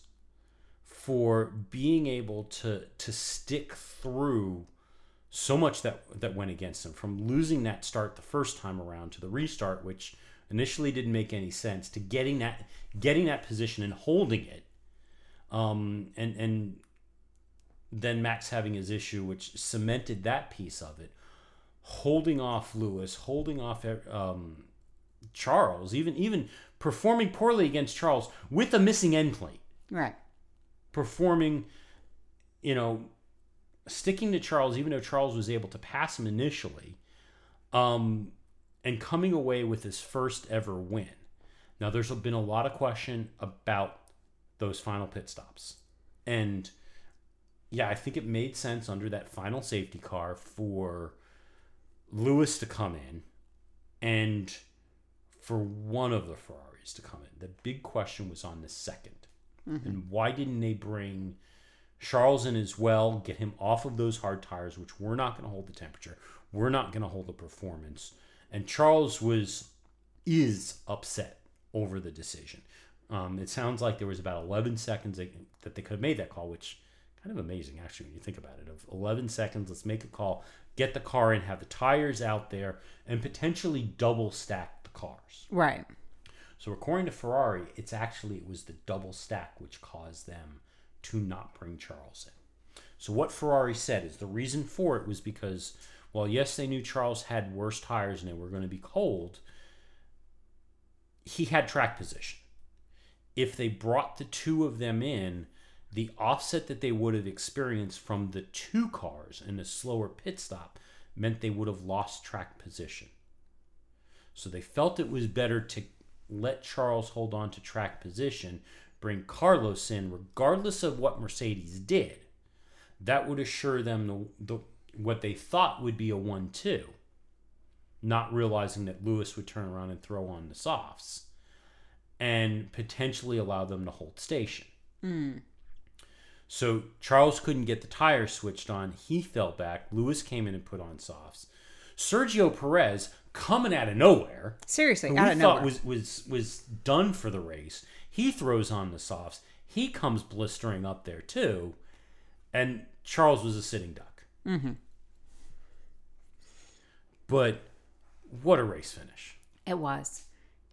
for being able to to stick through so much that that went against him from losing that start the first time around to the restart which initially didn't make any sense to getting that getting that position and holding it. Um and and then Max having his issue which cemented that piece of it. Holding off Lewis holding off um Charles even even performing poorly against Charles with a missing end plate Right. performing, you know, sticking to Charles, even though Charles was able to pass him initially, um, and coming away with his first ever win. Now, there's been a lot of question about those final pit stops. And yeah, I think it made sense under that final safety car for Lewis to come in and for one of the Ferraris to come in. The big question was on the 2nd And why didn't they bring Charles in as well, get him off of those hard tires, which we're not going to hold the temperature. We're not going to hold the performance. And Charles was is upset over the decision. Um, it sounds like there was about 11 seconds that, they could have made that call, which kind of amazing actually when you think about it. Of 11 seconds, let's make a call, get the car in, have the tires out there, and potentially double stack cars. Right. So according to Ferrari, it's actually it was the double stack which caused them to not bring Charles in. So what Ferrari said is the reason for it was because well, yes, they knew Charles had worse tires and they were going to be cold. He had track position. If they brought the two of them in, the offset that they would have experienced from the two cars in a slower pit stop meant they would have lost track position. So they felt it was better to let Charles hold on to track position, bring Carlos in, regardless of what Mercedes did. That would assure them the, the what they thought would be a one-two, not realizing that Lewis would turn around and throw on the softs, and potentially allow them to hold station. Hmm. So Charles couldn't get the tires switched on. He fell back. Lewis came in and put on softs. Sergio Perez coming out of nowhere Seriously, who out of thought nowhere. was was was done for the race. He throws on the softs. He comes blistering up there too, and Charles was a sitting duck. Mm-hmm. But what a race finish. It was.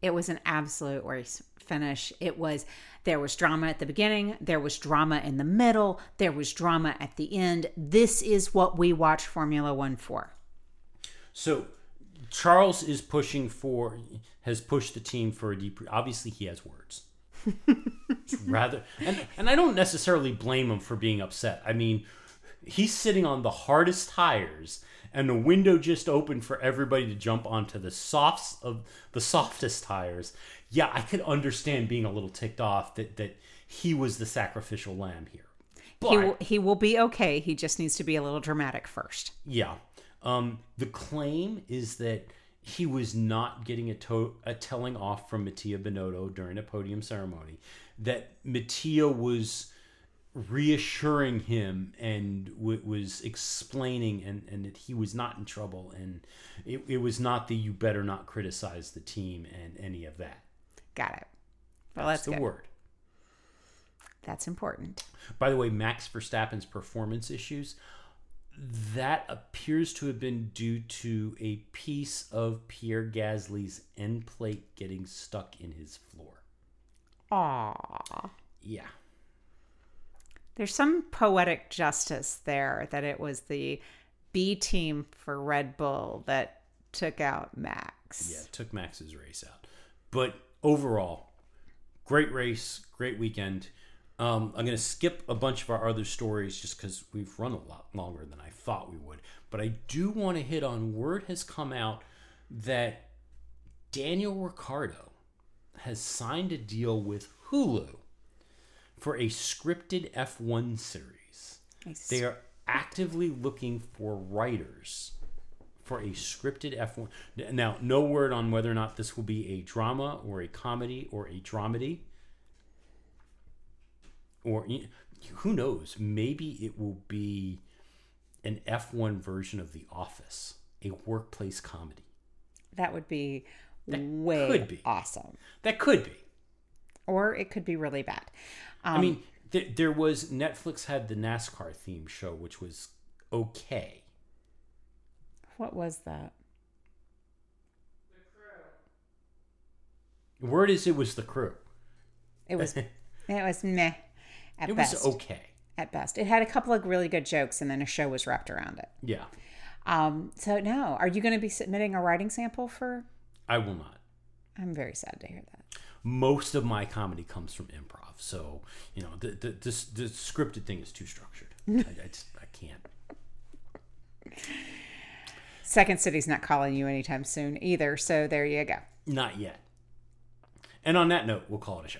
It was an absolute race finish. It was there was drama at the beginning, there was drama in the middle, there was drama at the end. This is what we watch Formula 1 for. So Charles is pushing for has pushed the team for a deep obviously he has words. [LAUGHS] Rather and and I don't necessarily blame him for being upset. I mean, he's sitting on the hardest tires and the window just opened for everybody to jump onto the softs of the softest tires. Yeah, I could understand being a little ticked off that that he was the sacrificial lamb here. But He will, he will be okay. He just needs to be a little dramatic first. yeah. Um, the claim is that he was not getting a, to- a telling off from Mattia Binotto during a podium ceremony. That Mattia was reassuring him and w- was explaining and, and that he was not in trouble and it, it was not the you better not criticize the team and any of that. Got it. Well, that's the good. word. That's important. By the way, Max Verstappen's performance issues, that appears to have been due to a piece of Pierre Gasly's end plate getting stuck in his floor. Aww. Yeah. There's some poetic justice there that it was the B team for Red Bull that took out Max. Yeah, took Max's race out. But overall, great race, great weekend. Um, I'm going to skip a bunch of our other stories just because we've run a lot longer than I thought we would. But I do want to hit on word has come out that Daniel Ricciardo has signed a deal with Hulu for a scripted F1 series. Nice. They are actively looking for writers for a scripted F1. Now, no word on whether or not this will be a drama or a comedy or a dramedy. Or who knows? Maybe it will be an F1 version of The Office, a workplace comedy. That would be way could be. awesome. That could be. Or it could be really bad. Um, I mean, th- there was Netflix had the NASCAR theme show, which was okay. what was that? Word is it was the crew. It was [LAUGHS] it was meh at It best. was okay. At best. It had a couple of really good jokes and then a show was wrapped around it. Yeah, Um, so no, are you going to be submitting a writing sample for I will not. I'm very sad to hear that. most of my comedy comes from improv. So you know, the the this the scripted thing is too structured. [LAUGHS] I, I just I can't. Second City's not calling you anytime soon either, so there you go. Not yet. And on that note, we'll call it a show.